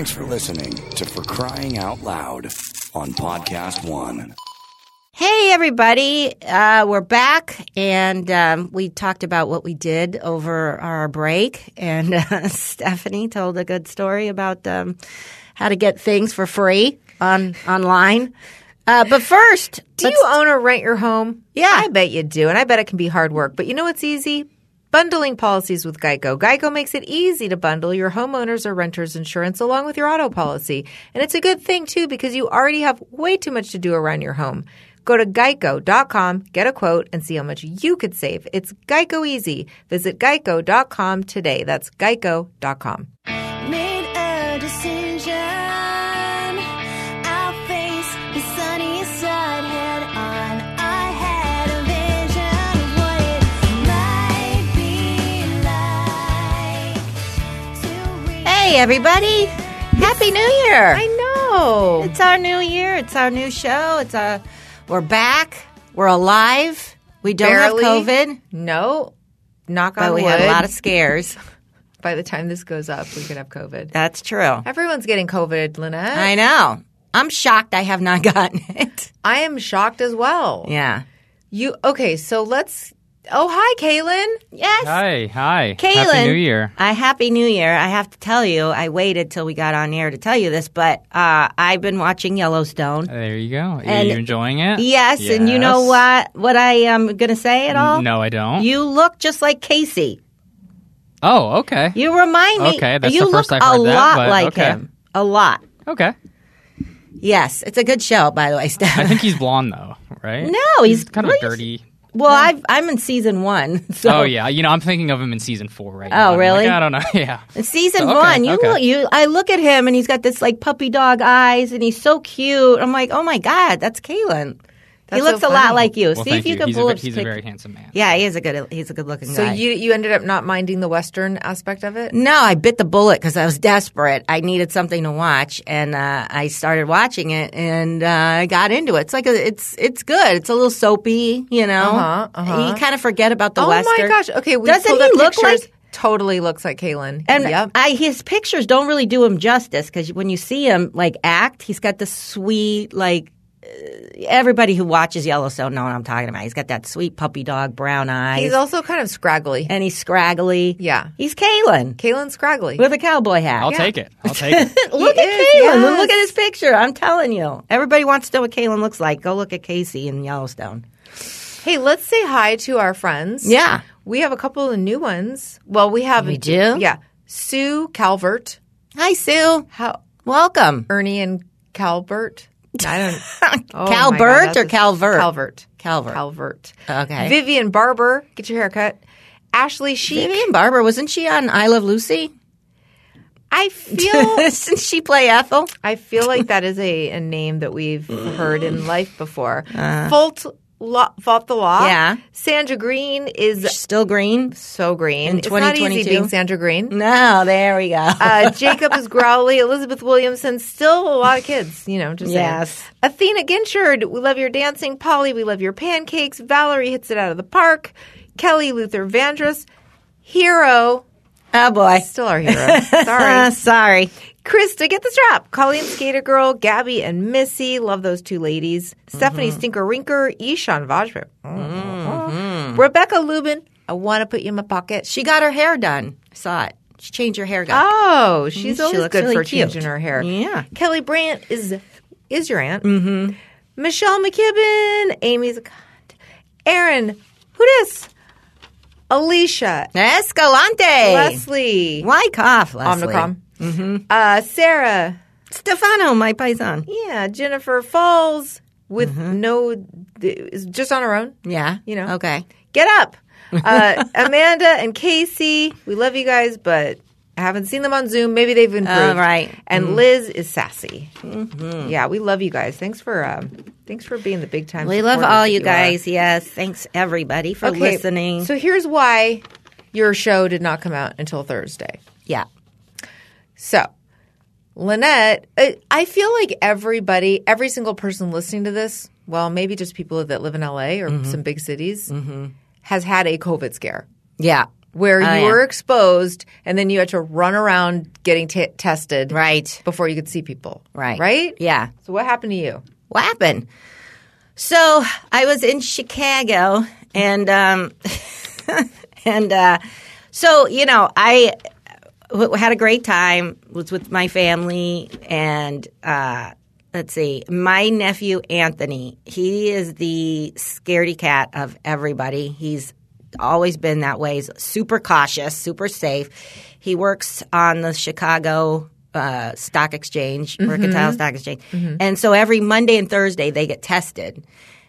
Thanks for listening to For Crying Out Loud on Podcast One. Hey, everybody. Uh, we're back, and um, we talked about what we did over our break. And uh, Stefanie told a good story about um, how to get things for free on online. Uh, but first, Do you own or rent your home? Yeah. I bet you do, and I bet it can be hard work. But you know what's easy? Bundling policies with Geico. Geico makes it easy to bundle your homeowners or renters insurance along with your auto policy. And it's a good thing too because you already have way too much to do around your home. Go to geico.com, get a quote, and see how much you could save. It's Geico easy. Visit geico.com today. That's geico.com. hey, everybody. Happy New Year. I know. It's our new year. It's our new show. It's a, we're back. We're alive. We don't Barely. have COVID, No, knock on but we wood. had a lot of scares. By the time this goes up, we could have COVID. That's true. Everyone's getting COVID, Lynette. I know. I'm shocked I have not gotten it. I am shocked as well. Yeah. You okay? So let's. Oh, hi, Kaylin. Yes. Hi, hi. Kaylin. Happy New Year. I happy New Year. I have to tell you, I waited till we got on air to tell you this, but uh, I've been watching Yellowstone. There you go. Are And- you enjoying it? Yes, and you know what? What I am going to say at all? No, I don't. You look just like Kayce. oh, okay. You remind me. Okay, that's you the first look I've heard a that, lot but like okay. him. A lot. Okay. Yes, it's a good show, by the way, Steph. I think he's blonde though, right? no, he's, kind of dirty. Well, I've, I'm in season one. So Oh yeah, you know I'm thinking of him in season four right Oh, now. I'm really? Like, I don't know. Yeah. In season Okay, one, you okay. look, you I look at him and he's got this like puppy dog eyes and he's so cute. I'm like, oh my god, that's Kalen. He looks so a lot like you. Well, See if you, can he's pull a, up. ve- He's his a very handsome man. Yeah, he is a good. He's a good looking So guy. So you you ended up not minding the Western aspect of it. No, I bit the bullet because I was desperate. I needed something to watch, and uh, I started watching it, and uh, I got into it. It's like a, it's it's good. It's a little soapy, you know. Uh-huh, uh-huh. You kind of forget about the oh western. Oh my gosh! Okay, we Doesn't he up look pictures. like? Totally looks like Kaylin. And yep. I, his pictures don't really do him justice because when you see him like act, he's got this sweet like. Uh, everybody who watches Yellowstone know what I'm talking about. He's got that sweet puppy dog brown eyes, He's also kind of scraggly. and he's scraggly. Yeah. he's Kalen Kaylin scraggly. with a cowboy hat. I'll take it. I'll take it. Look He at is, Kalen. yes. Look at his picture. I'm telling you. Everybody wants to know what Kalen looks like. Go look at Kayce in Yellowstone. Hey, let's say hi to our friends. Yeah. We have a couple of new ones. Well, we have. We do? Yeah. Sue Calvert. Hi, Sue. How Welcome. Ernie and Calbert. I don't. Oh my Calbert God, that's or Calvert? Calvert. Calvert. Calvert. Okay. Vivian Barber. Get your haircut. Ashley Sheik. Vivian Barber, wasn't she on I Love Lucy? I feel. Didn't she play Ethel? I feel like that is a, a name that we've heard in life before. Uh. Fault. Law, fault the law. Yeah. Sandra Green is Still green? so green. In it's not easy 2022? being Sandra Green. No, there we go. Uh, Jacob is growly. Elizabeth Williamson, still a lot of kids, you know, just saying. Yes. Athena Ginchard, we love your dancing. Polly, we love your pancakes. Valerie hits it out of the park. Kelly Luther Vandross. Hero, oh, boy. still our hero. Sorry. Uh, sorry. Krista, get the strap. Colleen Skater Girl, Gabby and Missy, love those two ladies. Stephanie Stinker Rinker, Ishan Vajpayee. Rebecca Lubin, I want to put you in my pocket. She got her hair done. Saw it. She changed her hair. Got Oh, she's Mm, She always looks good really for cute. changing her hair. Yeah. Kelly Brandt is is your aunt. Mm-hmm. Michelle McKibben, Amy's a cunt. Aaron, who dis? Alicia, Escalante. Leslie, Why cough, Leslie? Omnicom, mm-hmm. uh, Sarah, Stefano, my paisan. yeah, Jennifer Falls with no, just on her own. Yeah. You know. Okay. Get up, uh, Amanda and Casey. We love you guys, but I haven't seen them on Zoom. Maybe they've improved. Oh, right. And Liz is sassy. Yeah, we love you guys. Thanks for um, thanks for being the big time. We love all you are. guys. Yes. Thanks, everybody, for Okay, listening. So here's why your show did not come out until Thursday. yeah. So, Lynette, I- I feel like everybody, every single person listening to this, well, maybe just people that live in LA or Mm-hmm. some big cities, has had a COVID scare. Yeah. where Oh, you yeah. were exposed and then you had to run around getting t- tested Right. before you could see people. Right. Right? Yeah. So what happened to you? What happened? So I was in Chicago, and um, and uh, so you know I had a great time. Was with my family, and uh, let's see, my nephew Anthony. He is the scaredy cat of everybody. He's always been that way. He's super cautious, super safe. He works on the Chicago uh, Stock Exchange, Mercantile Stock Exchange, and so every Monday and Thursday they get tested.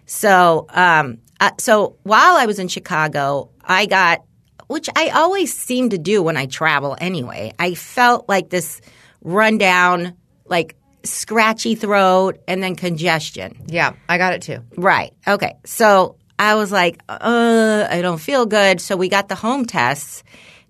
So, um, uh, so while I was in Chicago, I got, which I always seem to do when I travel anyway. I felt like this rundown, like scratchy throat, and then congestion. Yeah, I got it too. Right. Okay. So I was like, uh, I don't feel good. So we got the home tests.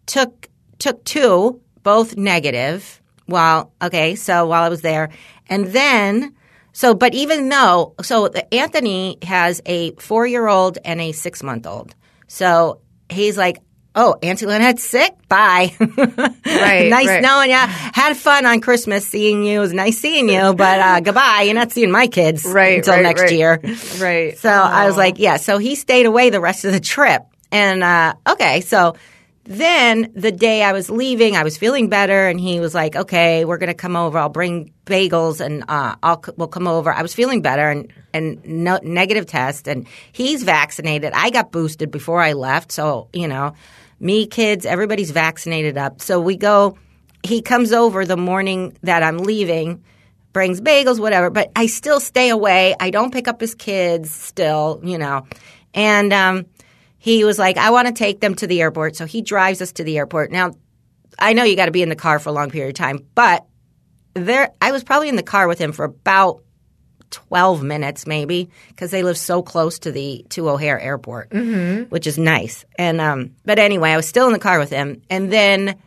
Took took two, both negative. While okay, so while I was there, and then so, but even though so Anthony has a four year old and a six month old, so he's like. Oh, Auntie Lynette's sick. Bye. Right, nice right. knowing you. Had fun on Christmas seeing you. It was nice seeing you, but uh, goodbye. You're not seeing my kids Right, until right, next year. Right. So I was like, yeah. So he stayed away the rest of the trip. And uh, okay, so then the day I was leaving, I was feeling better, and he was like, "Okay, we're gonna come over. I'll bring bagels, and uh, I'll we'll come over." I was feeling better, and and no, negative test, and he's vaccinated. I got boosted before I left, so you know, me, kids, everybody's vaccinated up. So we go. He comes over the morning that I'm leaving brings bagels, whatever, but I still stay away. I don't pick up his kids still, you know. And um, he was like, I want to take them to the airport. So he drives us to the airport. Now, I know you got to be in the car for a long period of time, but there, I was probably in the car with him for about 12 minutes maybe because they live so close to the to O'Hare Airport, which is nice. And um, but anyway, I was still in the car with him, and then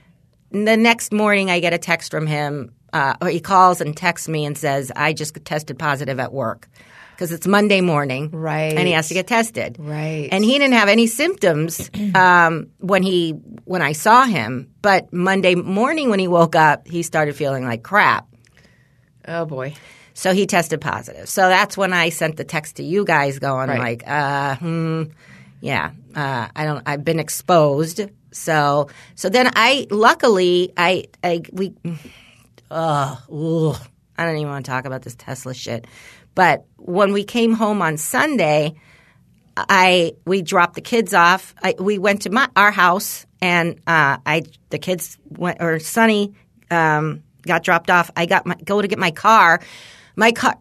the next morning I get a text from him. Uh, or he calls and texts me and says, "I just tested positive at work." Because it's Monday morning, Right. And he has to get tested, Right. And he didn't have any symptoms um, when he when I saw him, but Monday morning when he woke up, he started feeling like crap. Oh boy. So he tested positive. So that's when I sent the text to you guys going Right. like, uh, hmm, yeah, uh, I don't, I've been exposed. So, so then I, luckily, I, I, we, uh, ugh, I don't even want to talk about this Tesla shit. But when we came home on Sunday, I we dropped the kids off. I, we went to my our house, and uh, I the kids went or Sonny um, got dropped off. I got my go to get my car. My car.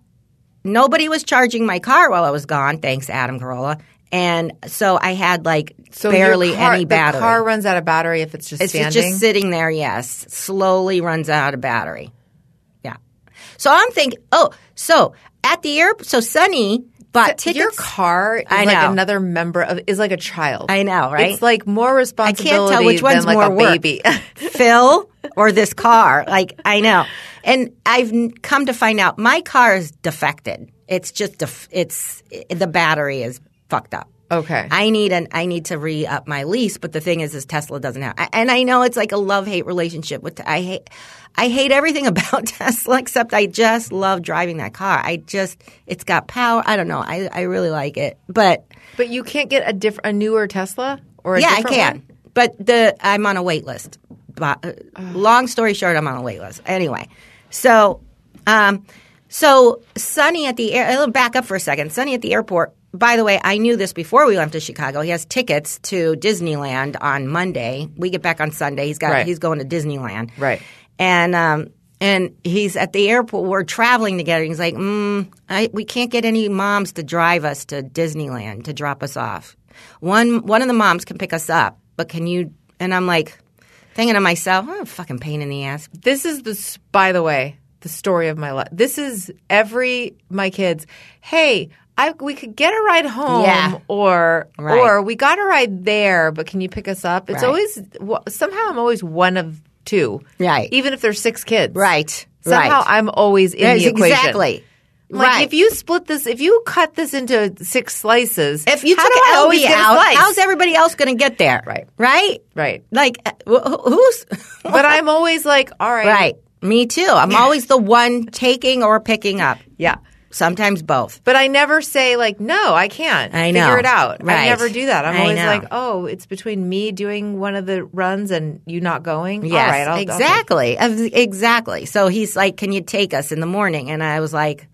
Nobody was charging my car while I was gone. Thanks, Adam Carolla. And so I had like So barely car- any battery. The car runs out of battery if it's just It's standing. just sitting there, yes. Slowly runs out of battery. Yeah. So I'm thinking, oh, so at the airport, so Sonny bought tickets. Your car is I like know. another member of is like a child. I know, right? It's like more I responsibility can't tell which one's than like more work. baby. Phil or this car. Like I know, and I've come to find out my car is defected. It's just def- it's the battery is fucked up. Okay. I need an I need to re up my lease, but the thing is, is Tesla doesn't have. And I know it's like a love hate relationship with. I hate I hate everything about Tesla except I just love driving that car. I just it's got power. I don't know. I I really like it, but but you can't get a diff- a newer Tesla or a yeah, I can. one? But the I'm on a wait list. But, uh, long story short, I'm on a wait list. Anyway, so um, so Sonny at the air. I'll back up for a second. Sonny at the airport. By the way, I knew this before we left to Chicago. He has tickets to Disneyland on Monday. We get back on Sunday. He's got Right. he's going to Disneyland. Right. And um, and he's at the airport. We're traveling together. He's like, mm, I, we can't get any moms to drive us to Disneyland to drop us off. One one of the moms can pick us up, but can you? And I'm like, thinking to myself, what a fucking pain in the ass. This is the by the way, the story of my life. This is every my kids. Hey, I we could get a ride home Yeah. or Right. or we got a ride there, but can you pick us up? It's Right. always somehow I'm always one of two. Right. Even if there's six kids. Right. Somehow right. I'm always in Yes, the equation. Exactly. Like Right. if you split this, if you cut this into six slices, If you how took do I always Elby a out, how's everybody else going to get there? Right. Right. right? Like uh, who's But I'm always like, all right, right? Me too. I'm always the one taking or picking up. yeah. Sometimes both. But I never say like, no, I can't. I Figure it out. I never do that. I'm I always know. like, oh, it's between me doing one of the runs and you not going. Yes, All right, I'll, I'll exactly, exactly. So he's like, "Can you take us in the morning?" And I was like,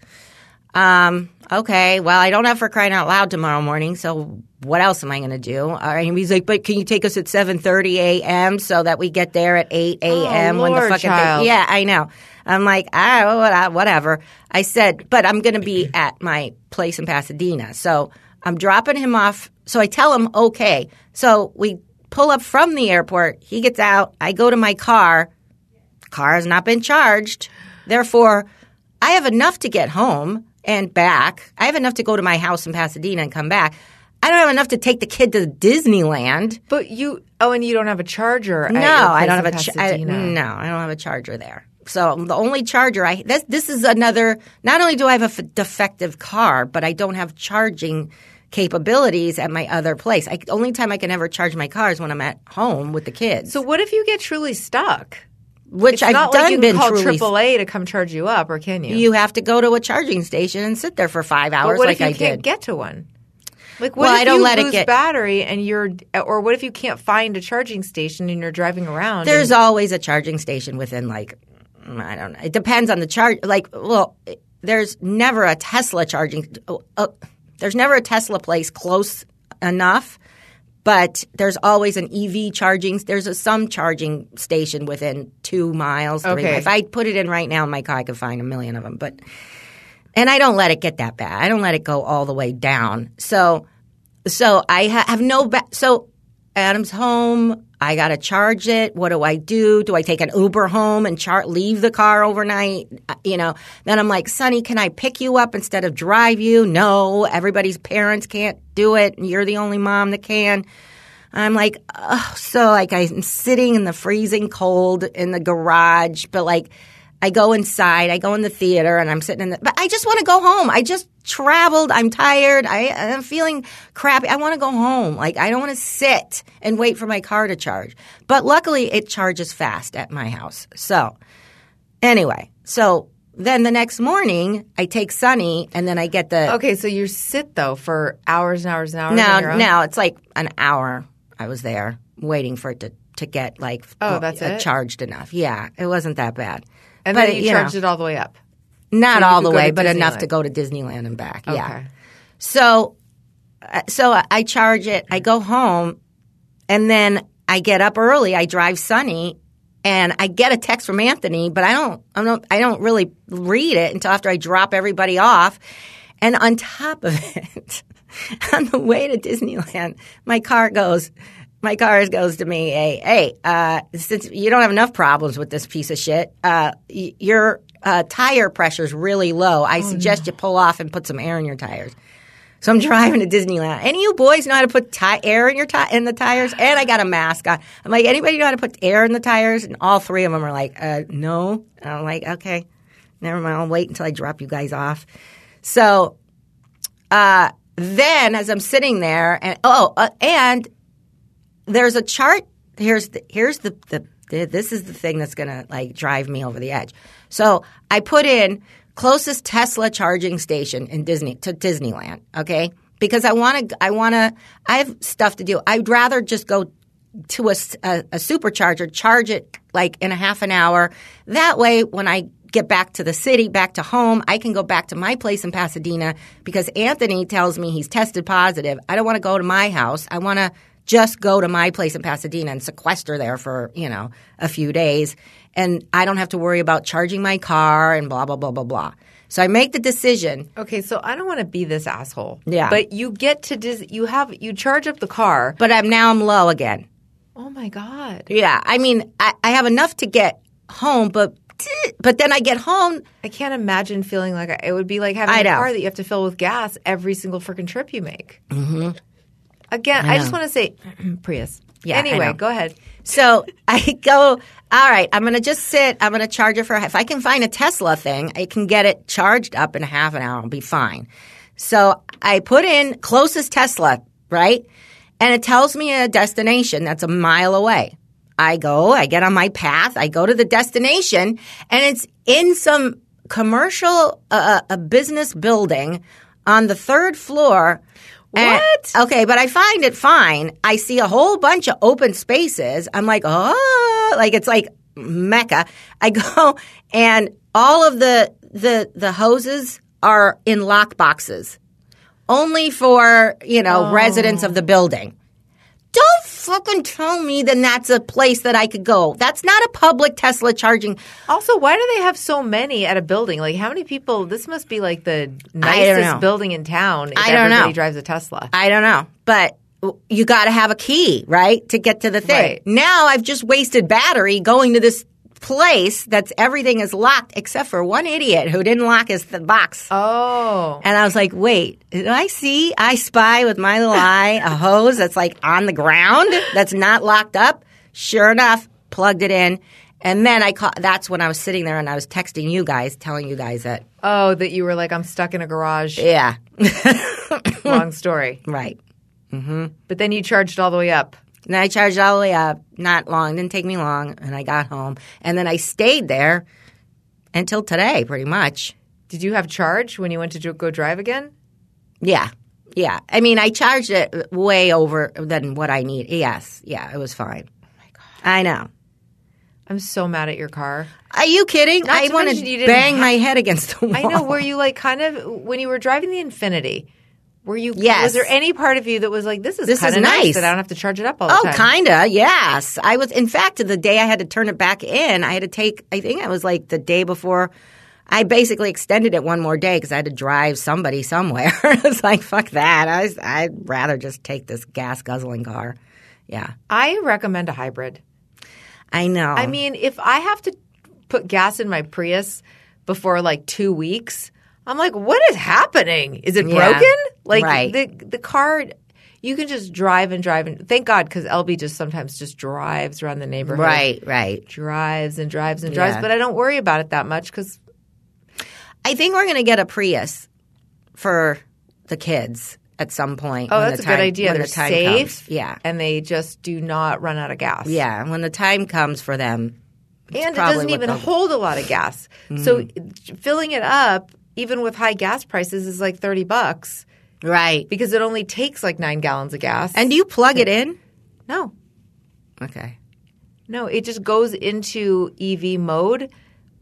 "Um, okay. Well, I don't have for crying out loud tomorrow morning, so what else am I going to do?" Right, and he's like, "But can you take us at seven thirty a.m. so that we get there at eight a.m. when the Oh, fucking child. thing?" Yeah, I know. I'm like, ah, whatever. I said, but I'm going to be at my place in Pasadena, so I'm dropping him off. So I tell him, okay. So we pull up from the airport. He gets out. I go to my car car has not been charged. Therefore, I have enough to get home and back. I have enough to go to my house in Pasadena and come back. I don't have enough to take the kid to Disneyland. But you, oh, and you don't have a charger. at No, I don't have a ch- I, no, I don't have a charger there. So the only charger I this this is another. Not only do I have a f- defective car, but I don't have charging capabilities at my other place. I, only time I can ever charge my car is when I'm at home with the kids. So what if you get truly stuck? which It's I've not done like you can call. AAA to come charge you up, or can you? You have to go to a charging station and sit there for five but hours, what like if you I can't did. get to one? Like, what Well, if I don't you let it lose get- battery and you're, or what if you can't find a charging station and you're driving around? There's and, always a charging station within like I don't know. It depends on the charge. Like, well, there's never a Tesla charging. Uh, there's never a Tesla place close enough, but there's always an EV charging. There's a, some charging station within two miles. Three Okay. miles. If I put it in right now in my car, I could find a million of them. But and I don't let it get that bad. I don't let it go all the way down. So, so I ha- have no. Ba- so Adam's home. I gotta charge it. What do I do? Do I take an Uber home and char- leave the car overnight? Uh, You know. Then I'm like, Sonny, can I pick you up instead of drive you? No, everybody's parents can't do it. and You're the only mom that can. I'm like, oh, so like I'm sitting in the freezing cold in the garage, but like I go inside, I go in the theater, and I'm sitting in the. But I just want to go home. I just traveled. I'm tired. I, I'm feeling crappy. I want to go home. Like I don't want to sit and wait for my car to charge. But luckily, it charges fast at my house. So anyway, so then the next morning, I take Sonny, and then I get the. okay, so you sit though for hours and hours and hours. No, no, it's like an hour. I was there waiting for it to to get like Oh, that's uh, it? charged enough. Yeah, it wasn't that bad. And but, then you, you know, charged it all the way up. Not so all the way, but enough to go to Disneyland and back. Yeah. So, uh, so I charge it. I go home, and then I get up early. I drive Sonny, and I get a text from Anthony, but I don't. I don't. I don't really read it until after I drop everybody off. And on top of it, on the way to Disneyland, my car goes. My car goes to me, hey, hey, uh, since you don't have enough problems with this piece of shit, uh, y- your uh, tire pressure's really low. I suggest you pull off and put some air in your tires. So I'm driving to Disneyland. Any of you boys know how to put ti- air in your ti- in the tires? And I got a mask on. I'm like, anybody know how to put air in the tires? And all three of them are like, uh, no. And I'm like, okay, never mind. I'll wait until I drop you guys off. So uh, then, as I'm sitting there, and oh, uh, and there's a chart. Here's the, here's the, the, the this is the thing that's gonna like drive me over the edge. So I put in closest Tesla charging station in Disney to Disneyland. Okay, because I want to. I want to. I have stuff to do. I'd rather just go to a a supercharger, charge it like in a half an hour. That way, when I get back to the city, back to home, I can go back to my place in Pasadena because Anthony tells me he's tested positive. I don't want to go to my house. I want to just go to my place in Pasadena and sequester there for, you know, a few days. And I don't have to worry about charging my car and blah, blah, blah, blah, blah. So I make the decision. Okay, so I don't want to be this asshole. Yeah. But you get to Dis- you have you charge up the car. But I'm now I'm low again. Oh my god. Yeah, I mean, I, I have enough to get home, but but then I get home. I can't imagine feeling like I, it would be like having a car that you have to fill with gas every single freaking trip you make. Mm-hmm. Again, I, just want to say, Prius. Yeah. Anyway, go ahead. So I go, all right, I'm going to just sit. I'm going to charge it for, a half. if I can find a Tesla thing, I can get it charged up in half an hour. I'll be fine. So I put in closest Tesla, right? And it tells me a destination that's a mile away. I go, I get on my path, I go to the destination, and it's in some commercial, uh, a business building on the third floor. And- What? okay, but I find it fine. I see a whole bunch of open spaces. I'm like, oh, like it's like Mecca. I go and all of the the the hoses are in lock boxes, only for you know residents of the oh. building. Don't fucking tell me then that's a place that I could go. That's not a public Tesla charging. Also, why do they have so many at a building? Like, how many people? This must be like the nicest building in town. If I don't everybody know. drives a Tesla. I don't know, but you got to have a key, right, to get to the thing. Right. Now I've just wasted battery going to this place that's everything is locked except for one idiot who didn't lock his the box. oh, And I was like, wait, did I see? I spy with my little eye a hose that's like on the ground that's not locked up. Sure enough, plugged it in. And then I caught, that's when I was sitting there and I was texting you guys, telling you guys that, oh, that you were like, I'm stuck in a garage. yeah, Long story. right. Mm-hmm. But then you charged all the way up. And I charged all the way up. Not long. Didn't take me long. And I got home. And then I stayed there until today, pretty much. Did you have charge when you went to go drive again? Yeah. Yeah. I mean, I charged it way over than what I need. Yes. Yeah. It was fine. Oh my God. I know. I'm so mad at your car. Are you kidding? Not I to want you to bang ha- my head against the wall. I know. Were you like kind of when you were driving the Infiniti? Were you? Yes. Was there any part of you that was like, "This is This is nice. nice. that I don't have to charge it up all the Oh, time"? Oh, kinda. Yes, I was. In fact, the day I had to turn it back in, I had to take. I think it was like the day before. I basically extended it one more day because I had to drive somebody somewhere. I was like, "Fuck that!" I was, I'd rather just take this gas guzzling car. Yeah, I recommend a hybrid. I know. I mean, if I have to put gas in my Prius before like two weeks, I'm like, what is happening? Is it Yeah. broken? Like Right. the the car, you can just drive and drive and thank God because LB just sometimes just drives around the neighborhood, right, right. Drives and drives and drives, Yeah. but I don't worry about it that much because I think we're gonna get a Prius for the kids at some point. oh, that's a good idea. They're the safe, comes. Yeah, and they just do not run out of gas. yeah. When the time comes for them, and it doesn't even hold a lot of gas. So mm-hmm. filling it up, even with high gas prices, is like thirty bucks right. because it only takes like nine gallons of gas. And do you plug it in? no, Okay. no, it just goes into EV mode,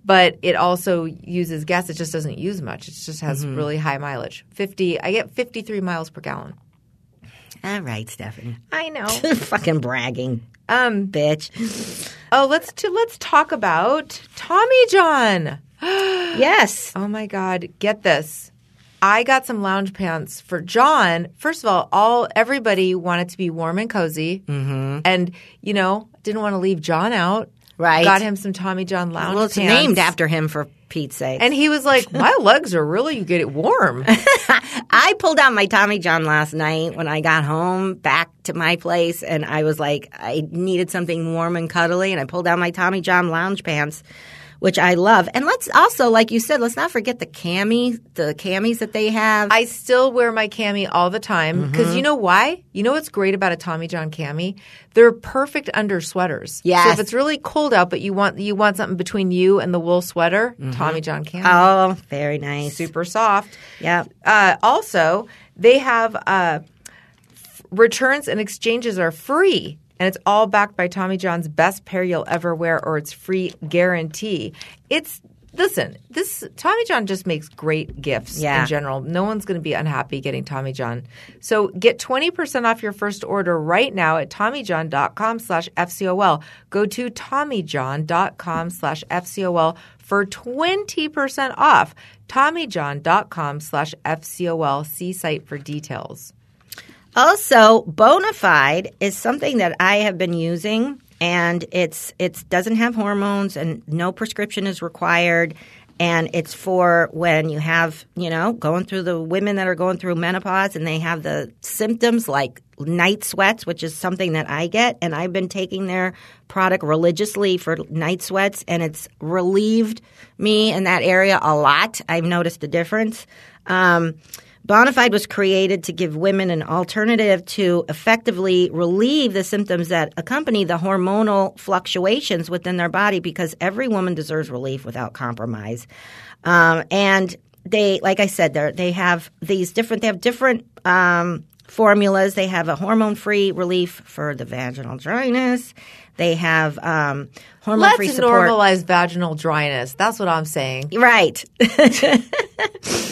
but it also uses gas. It just doesn't use much. It just has Mm-hmm. really high mileage. Fifty. I get fifty three miles per gallon. All right, Stefanie. I know. Fucking bragging, um. bitch. Oh, let's to, let's talk about Tommy John. yes. Oh my God, get this. I got some lounge pants for John. First of all, all everybody wanted to be warm and cozy. Mm-hmm. And, you know, didn't want to leave John out. Right. Got him some Tommy John lounge pants. Well, it's pants. named after him for Pete's sake. And he was like, My legs are really you get it warm. I pulled out my Tommy John last night when I got home back to my place, and I was like, I needed something warm and cuddly, and I pulled out my Tommy John lounge pants, which I love. And let's also, like you said, let's not forget the cami, the camis that they have. I still wear my cami all the time because Mm-hmm. you know why? You know what's great about a Tommy John cami? They're perfect under sweaters. So if it's really cold out, but you want you want something between you and the wool sweater, Tommy John cami. oh, very nice. super soft. Yeah. Uh, also, they have uh, f- returns and exchanges are free. And it's all backed by Tommy John's best pair you'll ever wear or its free guarantee. It's listen, this Tommy John just makes great gifts Yeah. in general. No one's going to be unhappy getting Tommy John. So get 20% off your first order right now at TommyJohn.com slash FCOL. Go to TommyJohn.com slash FCOL for 20% off. TommyJohn.com slash FCOL. See site for details. Also, Bonafide is something that I have been using, and it's it doesn't have hormones, and no prescription is required. and it's for when you have, you know, going through the women that are going through menopause and they have the symptoms like night sweats, which is something that I get. And I've been taking their product religiously for night sweats, and it's relieved me in that area a lot. I've noticed a difference. Um, Bonafide was created to give women an alternative to effectively relieve the symptoms that accompany the hormonal fluctuations within their body because every woman deserves relief without compromise. Um, and they, like I said, they have these different, they have different um, formulas. They have a hormone free relief for the vaginal dryness. They have um, hormone free support. Let's normalize vaginal dryness. That's what I'm saying. Right.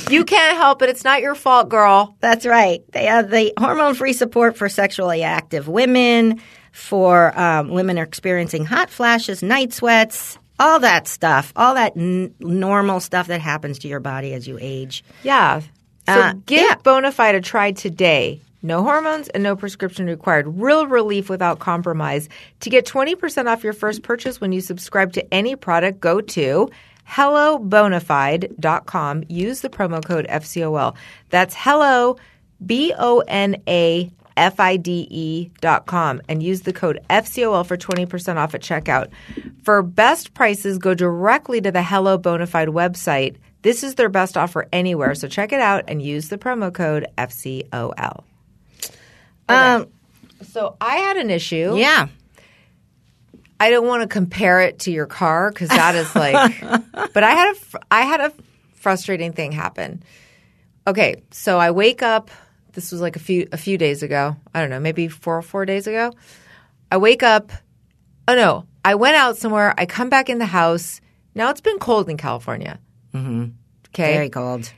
You can't help it. It's not your fault, girl. That's right. They have the hormone free support for sexually active women, for um, women are experiencing hot flashes, night sweats, all that stuff, all that n- normal stuff that happens to your body as you age. Yeah. So Uh, give yeah. Bonafide a try today. No hormones and no prescription required. Real relief without compromise. To get 20% off your first purchase when you subscribe to any product, go to hellobonafide.com. Use the promo code FCOL. That's hello, B O N A F I D E dot com and use the code FCOL for 20% off at checkout. For best prices, go directly to the Hello Bonafide website. This is their best offer anywhere, so check it out and use the promo code FCOL. Um, So I had an issue. yeah. I don't want to compare it to your car because that is like, but I had a I had a frustrating thing happen. Okay, so I wake up. This was like a few a few days ago. I don't know, maybe four or four days ago. I wake up. Oh no, I went out somewhere. I come back in the house. Now it's been cold in California. Mm-hmm. Okay, Very cold.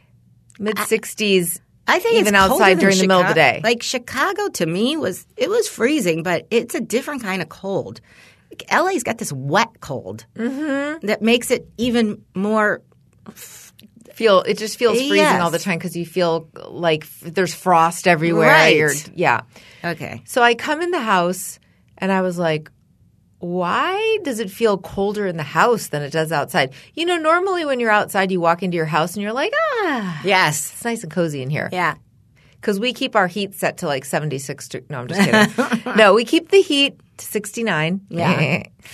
mid sixties. I think even it's outside during the middle of the day. Like Chicago to me was it was freezing, but it's a different kind of cold. Like, LA's got this wet cold Mm-hmm. that makes it even more. feel it just feels freezing Yes. all the time because you feel like f- there's frost everywhere. Right. Yeah. Okay. So I come in the house and I was like, why does it feel colder in the house than it does outside? You know, normally when you're outside, you walk into your house and you're like, ah, Yes. it's nice and cozy in here. Yeah. Because we keep our heat set to like 76. De- no, I'm just kidding. no, we keep the heat to 69. Yeah.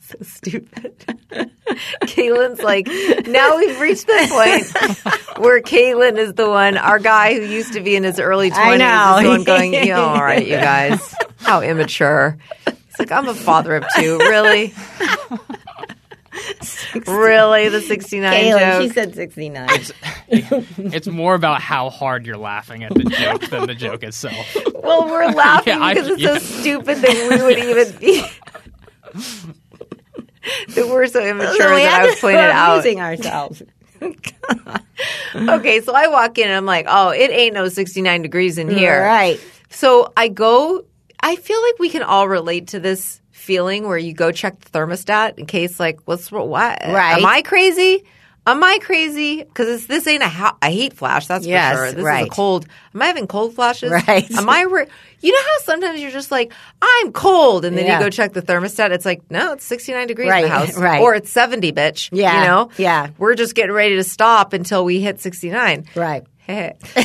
so stupid. Caitlin's like, now we've reached the point where Caitlin is the one, our guy who used to be in his early 20s I know. is the one going, yeah, all right, you guys. How immature. He's like, I'm a father of two. Really? really? The 69 Kaylin, joke? she said 69. It's more about how hard you're laughing at the joke than the joke itself. well, we're laughing Yeah, I- because it's yeah. so stupid that we would even be. that we're so immature we that I've to pointed out. using ourselves. Okay, so I walk in and I'm like, oh, it ain't no 69 degrees in here. Right. So I go, I feel like we can all relate to this feeling where you go check the thermostat in case, like, what's what? Right. Am I crazy? Am I crazy? Because this ain't a, ha- a heat flash, that's Yes, for sure. This is a cold. Am I having cold flashes? Right. Am I? Re- you know how sometimes you're just like, I'm cold, and then Yeah. you go check the thermostat. It's like, no, it's 69 degrees in the house, right. Or it's 70, bitch. Yeah, you know. yeah. We're just getting ready to stop until we hit 69. Right. Heh.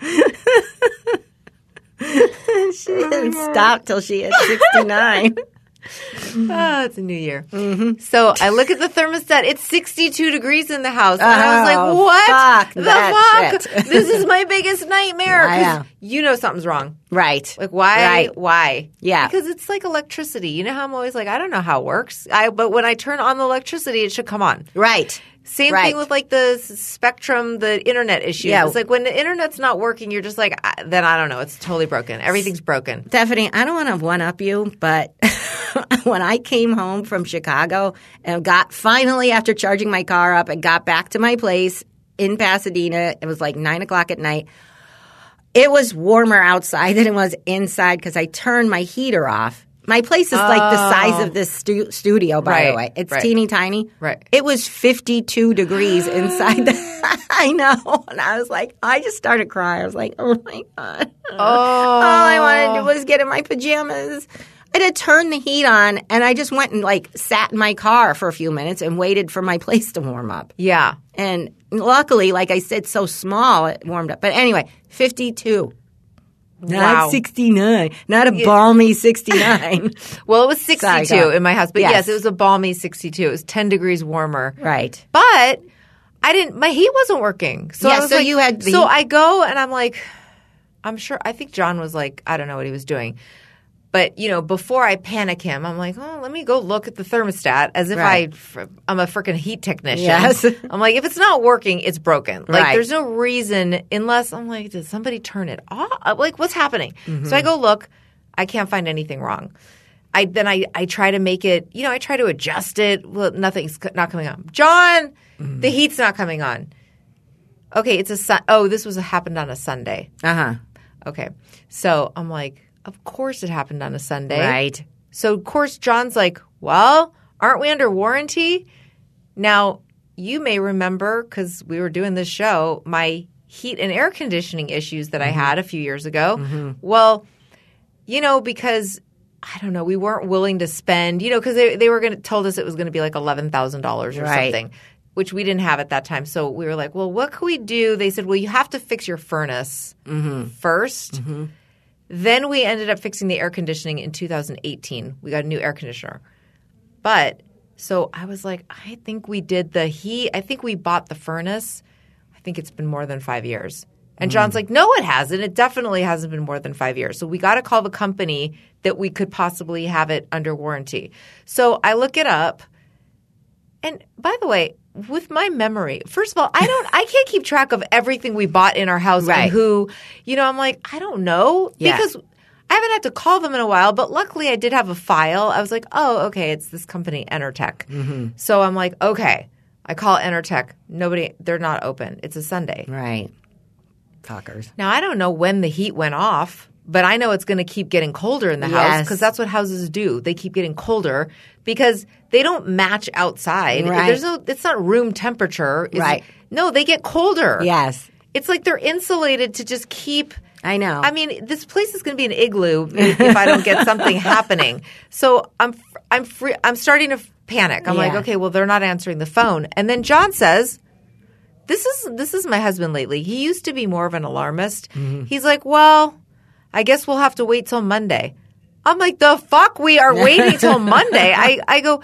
She oh, didn't stop till she hit 69. Oh, it's a new year. Mm-hmm. So I look at the thermostat. It's 62 degrees in the house. And I was Oh, like, what fuck the fuck? shit. this is my biggest nightmare. Yeah. You know something's wrong. right. Like, why? Right. Why? Yeah. Because it's like electricity. You know how I'm always like, I don't know how it works. I, but when I turn on the electricity, it should come on. Right. Same Right. thing with like the spectrum, the internet issues. Yeah. It's like when the internet's not working, you're just like, I- then I don't know. It's totally broken. Everything's broken. Stefanie, I don't want to one up you, but when I came home from Chicago and got finally after charging my car up and got back to my place in Pasadena, it was like nine o'clock at night. It was warmer outside than it was inside because I turned my heater off My place is like the size of oh. this stu- studio, by the way. It's right. teeny tiny. Right. It was 52 degrees inside. The- I know. And I was like, I just started crying. I was like, oh my God. Oh, All I wanted to do was get in my pajamas. I had to turn the heat on, and I just went and like sat in my car for a few minutes and waited for my place to warm up. yeah. And luckily, like I said, so small, it warmed up. But anyway, 52. Not Wow. 69. Not a balmy 69. Well, it was 62 Sorry, in my house, but Yes. yes. it was a balmy 62. It was 10 degrees warmer. right. But I didn't. My heat wasn't working. So Yeah, so like, you had the So I go and I'm like, I'm sure. I think John was like, I don't know what he was doing. But you know, before I panic him, I'm like, oh, let me go look at the thermostat as if Right. I, I'm a freaking heat technician. Yes. I'm like, if it's not working, it's broken. Like, Right. there's no reason unless I'm like, did somebody turn it off? Like, what's happening? Mm-hmm. So I go look. I can't find anything wrong. I then I I try to make it. You know, I try to adjust it. Well, nothing's not coming on. John, Mm-hmm. the heat's not coming on. Okay, it's a sun. Oh, this was happened on a Sunday. Uh huh. Okay, so I'm like, of course it happened on a Sunday, Right. So of course John's like, well, aren't we under warranty? Now you may remember because we were doing this show, my heat and air conditioning issues that I mm-hmm. had a few years ago. Mm-hmm. Well, you know, because I don't know, we weren't willing to spend, you know, because they, they were going to told us it was going to be like eleven thousand dollars or Right. something, which we didn't have at that time. So we were like, well, what can we do? They said, well, you have to fix your furnace mm-hmm. 1st Then we ended up fixing the air conditioning in 2018. We got a new air conditioner, but so I was like, I think we did the heat. I think we bought the furnace. I think it's been more than five years. And John's mm. like, no, it hasn't. It definitely hasn't been more than five years. So we got to call the company that we could possibly have it under warranty. So I look it up. And by the way, with my memory, first of all, I don't, I can't keep track of everything we bought in our house Right. and who, you know, I'm like, I don't know Yeah. because I haven't had to call them in a while. But luckily, I did have a file. I was like, oh, okay, it's this company, Enertech. Mm-hmm. So I'm like, okay, I call Enertech. Nobody, they're not open. It's a Sunday. Right. Talkers. Now I don't know when the heat went off, but I know it's going to keep getting colder in the house because that's what houses do. They keep getting colder because they don't match outside. Right. There's no. It's not room temperature. It's- Right. No, they get colder. Yes. It's like they're insulated to just keep. I know. I mean, this place is going to be an igloo if, I don't get something happening. So I'm I'm free, I'm starting to panic. I'm like, okay, well they're not answering the phone. And then John says, "This is this is my husband lately. He used to be more of an alarmist. Mm-hmm. He's like, well, I guess we'll have to wait till Monday." I'm like, the fuck, we are waiting till Monday. I I go,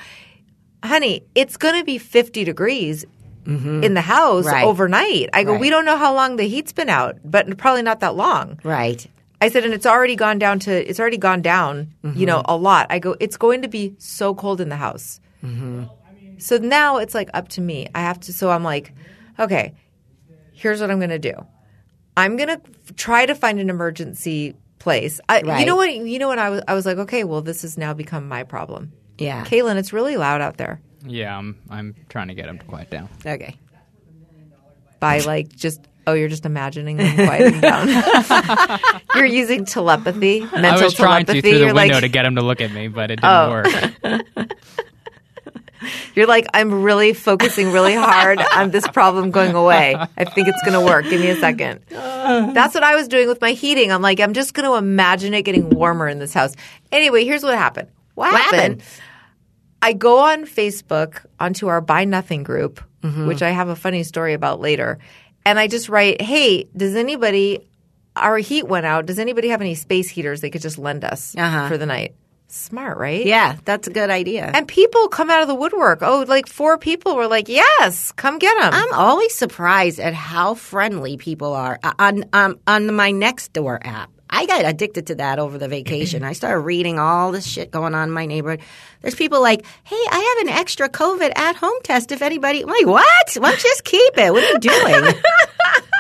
honey, it's going to be 50 degrees. Mm-hmm. In the house Right. overnight. I go, Right. we don't know how long the heat's been out, but probably not that long. right. I said, and it's already gone down to it's already gone down, you know, mm-hmm. a lot. I go, it's going to be so cold in the house. Mm-hmm. So now it's like up to me. I have to. So I'm like, okay, here's what I'm going to do. I'm going to try to find an emergency place. I, You know what? You know what? I was I was like, okay, well, this has now become my problem. Yeah. Kaylin, it's really loud out there. Yeah, I'm I'm trying to get him to quiet down. Okay. By like just. Oh, you're just imagining them quieting down. you're using telepathy, mental I was trying telepathy. to through the you're window like, to get him to look at me, but it didn't Oh. work. You're like, I'm really focusing really hard on this problem going away. I think it's going to work. Give me a second. That's what I was doing with my heating. I'm like, I'm just going to imagine it getting warmer in this house. Anyway, here's what happened. What, What happened? happened? I go on Facebook onto our Buy Nothing group, which I have a funny story about later. And I just write, hey, does anybody, our heat went out. Does anybody have any space heaters they could just lend us Uh-huh. for the night? Smart, right? Yeah, that's a good idea. And people come out of the woodwork. Oh, like four people were like, "Yes, come get them." I'm always surprised at how friendly people are Uh, on um, on my Nextdoor app. I got addicted to that over the vacation. I started reading all this shit going on in my neighborhood. There's people like, "Hey, I have an extra COVID at home test. If anybody," I'm like, "What? Well, just keep it. What are you doing?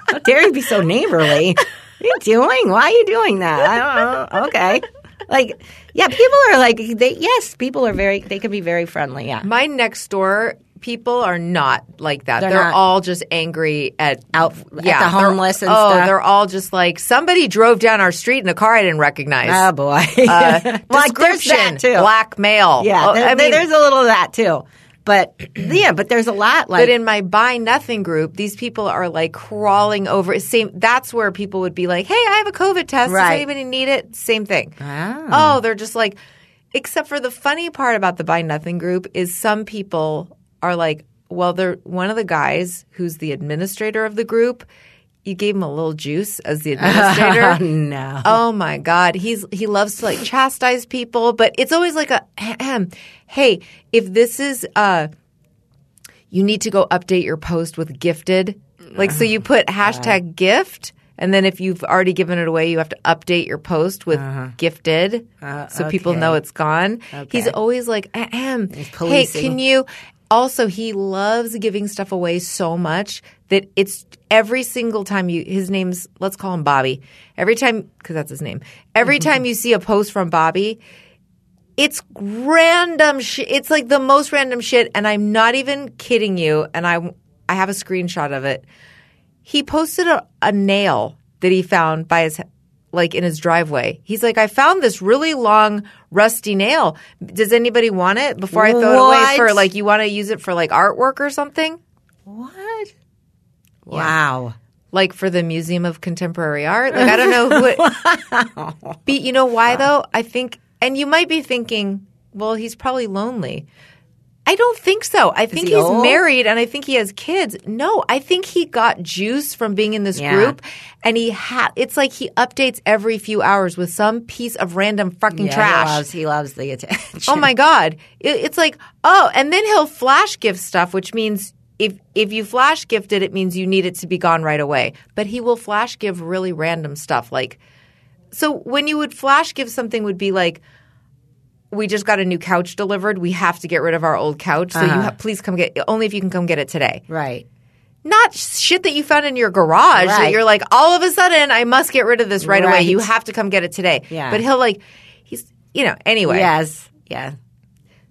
How dare you be so neighborly? What are you doing? Why are you doing that? I don't know. Okay." Like, yeah, people are like, they, yes, people are very, they can be very friendly. Yeah. My next door people are not like that. They're They're, not. all just angry at Out- at the homeless and oh, stuff. they're all just like somebody drove down our street in a car I didn't recognize. Oh boy. Uh, like description, that too. black male. Yeah, Oh, there- I mean, there's a little of that too. But yeah, but there's a lot like but in my buy nothing group, these people are like crawling over. Same. That's where people would be like, "Hey, I have a COVID test. Right. Does anybody need it?" Same thing. Oh. Oh, they're just like. Except for the funny part about the buy nothing group is some people are like, well, they're one of the guys who's the administrator of the group. You gave him a little juice as the administrator. no. Oh my God, he's he loves to like chastise people, but it's always like a. Hey, if this is uh, you need to go update your post with gifted. Like so, you put hashtag gift, and then if you've already given it away, you have to update your post with gifted, so people know it's gone. He's always like, ahem. Hey, can you? Also, he loves giving stuff away so much that it's every single time you, his name's, let's call him Bobby. Every time, because that's his name. Every mm-hmm. time you see a post from Bobby, it's random shit. It's like the most random shit. And I'm not even kidding you. And I, I have a screenshot of it. He posted a, a nail that he found by his, like in his driveway. He's like, I found this really long rusty nail. Does anybody want it before I throw it away What? for like, you want to use it for like artwork or something? What? Wow. like for the Museum of Contemporary Art. Like I don't know who it. But you know why though? I think, and you might be thinking, well, he's probably lonely. I don't think so. I think he he's old? married and I think he has kids. No, I think he got juice from being in this Yeah. group and he had it's like he updates every few hours with some piece of random fucking Yeah, trash. He loves, he loves the attention. Oh my god! It, it's like oh, and then he'll flash gift stuff, which means if if you flash gift it, it means you need it to be gone right away. But he will flash give really random stuff, like so when you would flash give something would be like. We just got a new couch delivered. We have to get rid of our old couch. So you uh-huh. ha- please come get only if you can come get it today. Right. Not shit that you found in your garage that Right. you're like all of a sudden I must get rid of this right, away. You have to come get it today. Yeah. But he'll like he's you know anyway. Yes. Yeah.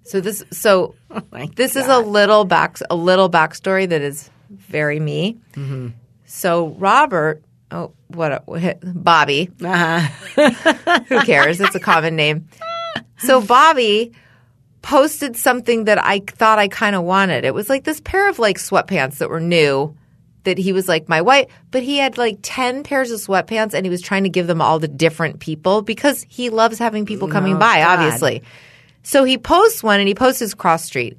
So this so Oh this is a little back a little backstory that is very me. Mm-hmm. So Robert, oh what, a, Bobby, Uh-huh. who cares? It's a common name. So Bobby posted something that I thought I kind of wanted. It was like this pair of like sweatpants that were new. That he was like my wife, but he had like ten pairs of sweatpants, and he was trying to give them all to different people because he loves having people coming by. Oh, God. Obviously, so he posts one and he posts his cross street.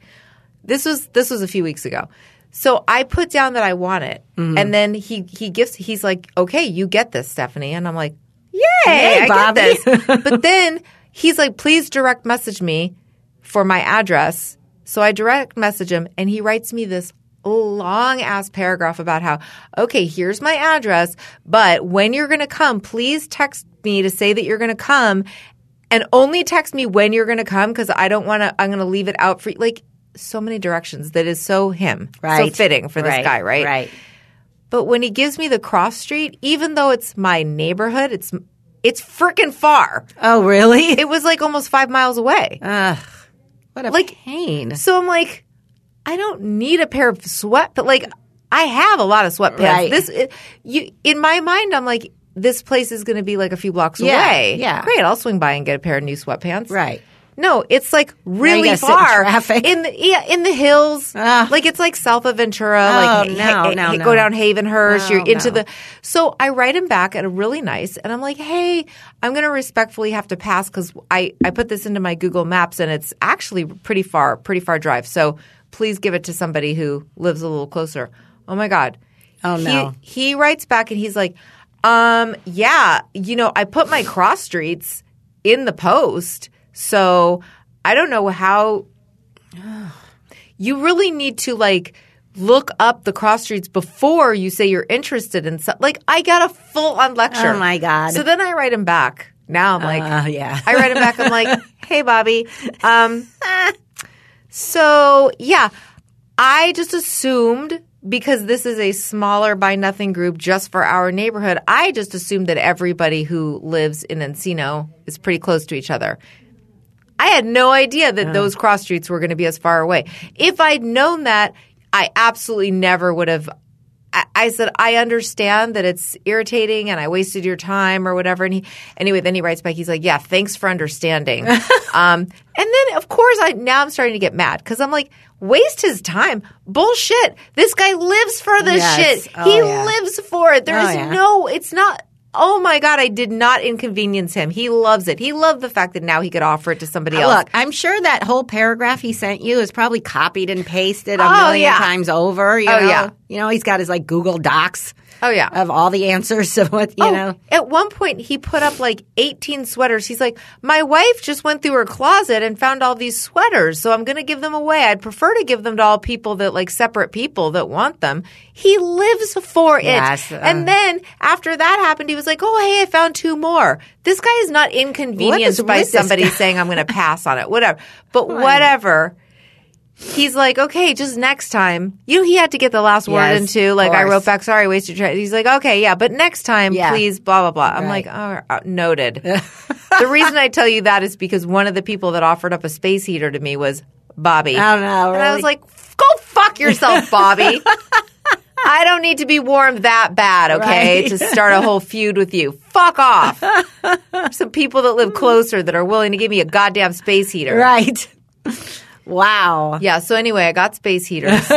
This was this was a few weeks ago. So I put down that I want it, Mm-hmm. and then he he gives he's like, okay, you get this, Stefanie, and I'm like, yay, Hey, I Bobby. get this. but then he's like, please direct message me for my address. So I direct message him, and he writes me this long ass paragraph about how, okay, here's my address, but when you're going to come, please text me to say that you're going to come and only text me when you're going to come because I don't want to, I'm going to leave it out for like so many directions that is so him, Right. so fitting for this Right. guy, right? Right. But when he gives me the cross street, even though it's my neighborhood, it's, it's freaking far. Oh, really? It was like almost five miles away. Ugh. What a Like- pain. So I'm like, I don't need a pair of sweat, but like I have a lot of sweatpants. Right. This it- you in my mind, I'm like, this place is going to be like a few blocks Yeah, away. yeah. great. I'll swing by and get a pair of new sweatpants. Right. No, it's like really in far traffic. in the yeah in the hills. Ah. Like it's like south of Ventura. Oh, like no, no, go no. down Havenhurst. No, you're into no. the. So I write him back at a really nice, and I'm like, hey, I'm going to respectfully have to pass because I I put this into my Google Maps and it's actually pretty far, pretty far drive. So please give it to somebody who lives a little closer. Oh my god. Oh, He- no. he writes back and he's like, um, yeah, you know, I put my cross streets in the post, so I don't know how. You really need to like look up the cross streets before you say you're interested in something. Like I got a full on lecture. Oh, my God. So then I write him back. Now I'm like, Uh, yeah. I write him back. I'm like, hey, Bobby. Um, so yeah, I just assumed because this is a smaller by nothing group just for our neighborhood. I just assumed that everybody who lives in Encino is pretty close to each other. I had no idea that those cross streets were going to be as far away. If I'd known that, I absolutely never would have. I, said, I understand that it's irritating and I wasted your time or whatever. And he, anyway, then he writes back. He's like, yeah, thanks for understanding. um, and then, of course, I now I'm starting to get mad because I'm like, waste his time. Bullshit. This guy lives for this Yes. shit. Oh, he yeah. lives for it. There Oh, is yeah. no, it's not. Oh my God, I did not inconvenience him. He loves it. He loved the fact that now he could offer it to somebody else. Look, I'm sure that whole paragraph he sent you is probably copied and pasted a Oh, million yeah. times over. You Oh, know? yeah. You know, he's got his like Google Docs oh, yeah. of all the answers to what, you Oh, know. At one point, he put up like 18 sweaters. He's like, My wife just went through her closet and found all these sweaters, so I'm going to give them away. I'd prefer to give them to all people that like separate people that want them. He lives for it. Yes, uh. and then after that happened, he was like, Oh, hey, I found two more. This guy is not inconvenienced is by somebody saying, I'm going to pass on it, whatever. But whatever. He's like, okay, just next time. You know, he had to get the last word Yes, in too. of Like, I wrote back, sorry, wasted your time. He's like, okay, yeah, but next time, Yeah. please, blah, blah, blah. I'm Right. like, oh, noted. the reason I tell you that is because one of the people that offered up a space heater to me was Bobby. Oh, no, And I was like, go fuck yourself, Bobby. I don't need to be warmed that bad, okay, Right. to start a whole feud with you. Fuck off. Some people that live closer that are willing to give me a goddamn space heater. Right. Wow. Yeah. So anyway, I got space heaters.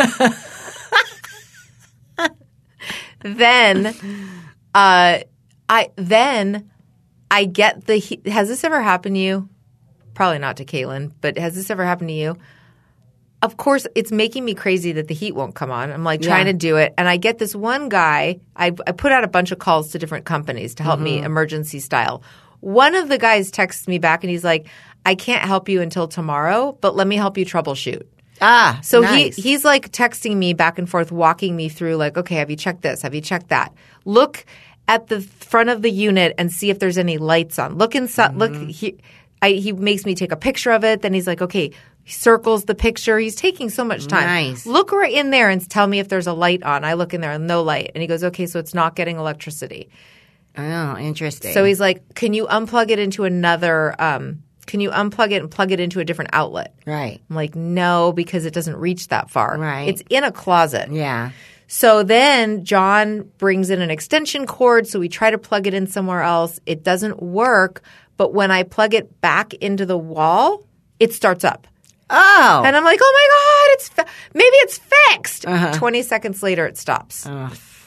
then, uh, I then I get the. He- has this ever happened to you? Probably not to Caitlin, but has this ever happened to you? Of course, it's making me crazy that the heat won't come on. I'm like trying Yeah. to do it, and I get this one guy. I, I put out a bunch of calls to different companies to help me Mm-hmm. emergency style. One of the guys texts me back, and he's like, "I can't help you until tomorrow, but let me help you troubleshoot." Ah, So nice. he he's like texting me back and forth, walking me through like, okay, have you checked this? Have you checked that? Look at the front of the unit and see if there's any lights on. Look inside. Look, Mm-hmm. he I, he makes me take a picture of it. Then he's like, okay, he circles the picture. He's taking so much time. Nice. Look right in there and tell me if there's a light on. I look in there and no light. And he goes, okay, so it's not getting electricity. Oh, interesting. So he's like, can you unplug it into another? Um, can you unplug it and plug it into a different outlet? right. I'm like, no, because it doesn't reach that far. Right. It's in a closet. Yeah. So then John brings in an extension cord. So we try to plug it in somewhere else. It doesn't work. But when I plug it back into the wall, it starts up. Oh. And I'm like, oh my God, it's fi- maybe it's fixed. Uh-huh. 20 seconds later, it stops.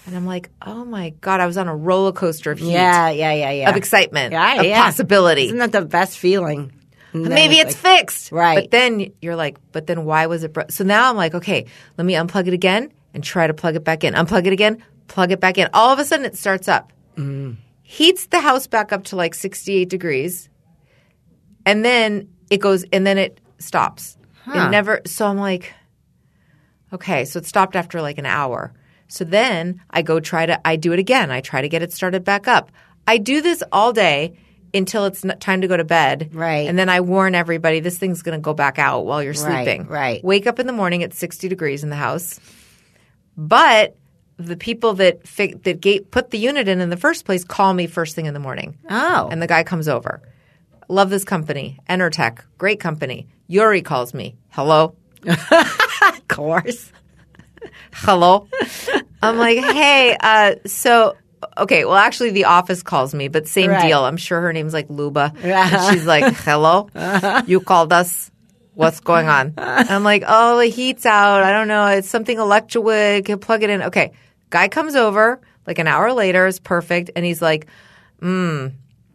And I'm like, oh my God, I was on a roller coaster of heat, yeah, yeah, yeah, yeah. of excitement, Yeah, of yeah. possibility. Isn't that the best feeling? Maybe it's, like- fixed. Right. But then you're like, but then why was it bro-? So now I'm like, okay, let me unplug it again and try to plug it back in. Unplug it again, plug it back in. All of a sudden it starts up. Mm. Heats the house back up to like 68 degrees. And then it goes, and then it stops. It never, so I'm like, okay, so it stopped after like an hour. So then I go try to, I do it again. I try to get it started back up. I do this all day until it's time to go to bed. Right. And then I warn everybody this thing's going to go back out while you're Right, sleeping. right. Wake up in the morning at 60 degrees in the house. But the people that fig- that gate, put the unit in in the first place call me first thing in the morning. Oh. And the guy comes over. Love this company, Enertech, great company. Yuri calls me. Hello. of course. Hello. I'm like, hey, uh, so okay, well actually the office calls me, but same Right. deal. I'm sure her name's like Luba. Yeah. And she's like, Hello? You called us? What's going on? And I'm like, Oh, the heat's out. I don't know. It's something electric. Can plug it in. Okay. Guy comes over like an hour later, is perfect, and he's like, mm,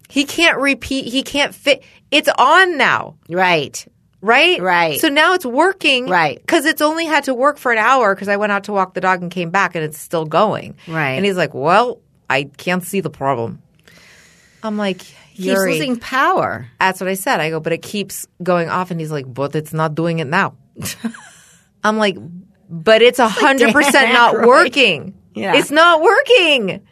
he can't repeat, he can't fit it's on now. Right. Right? Right. So now it's working. Right. Because it's only had to work for an hour because I went out to walk the dog and came back and it's still going. Right. And he's like, well, I can't see the problem. I'm like, Keeps Yuri. losing power. That's what I said. I go, but it keeps going off. And he's like, but it's not doing it now. I'm like, but it's a hundred percent not Right. working. Yeah. It's not working.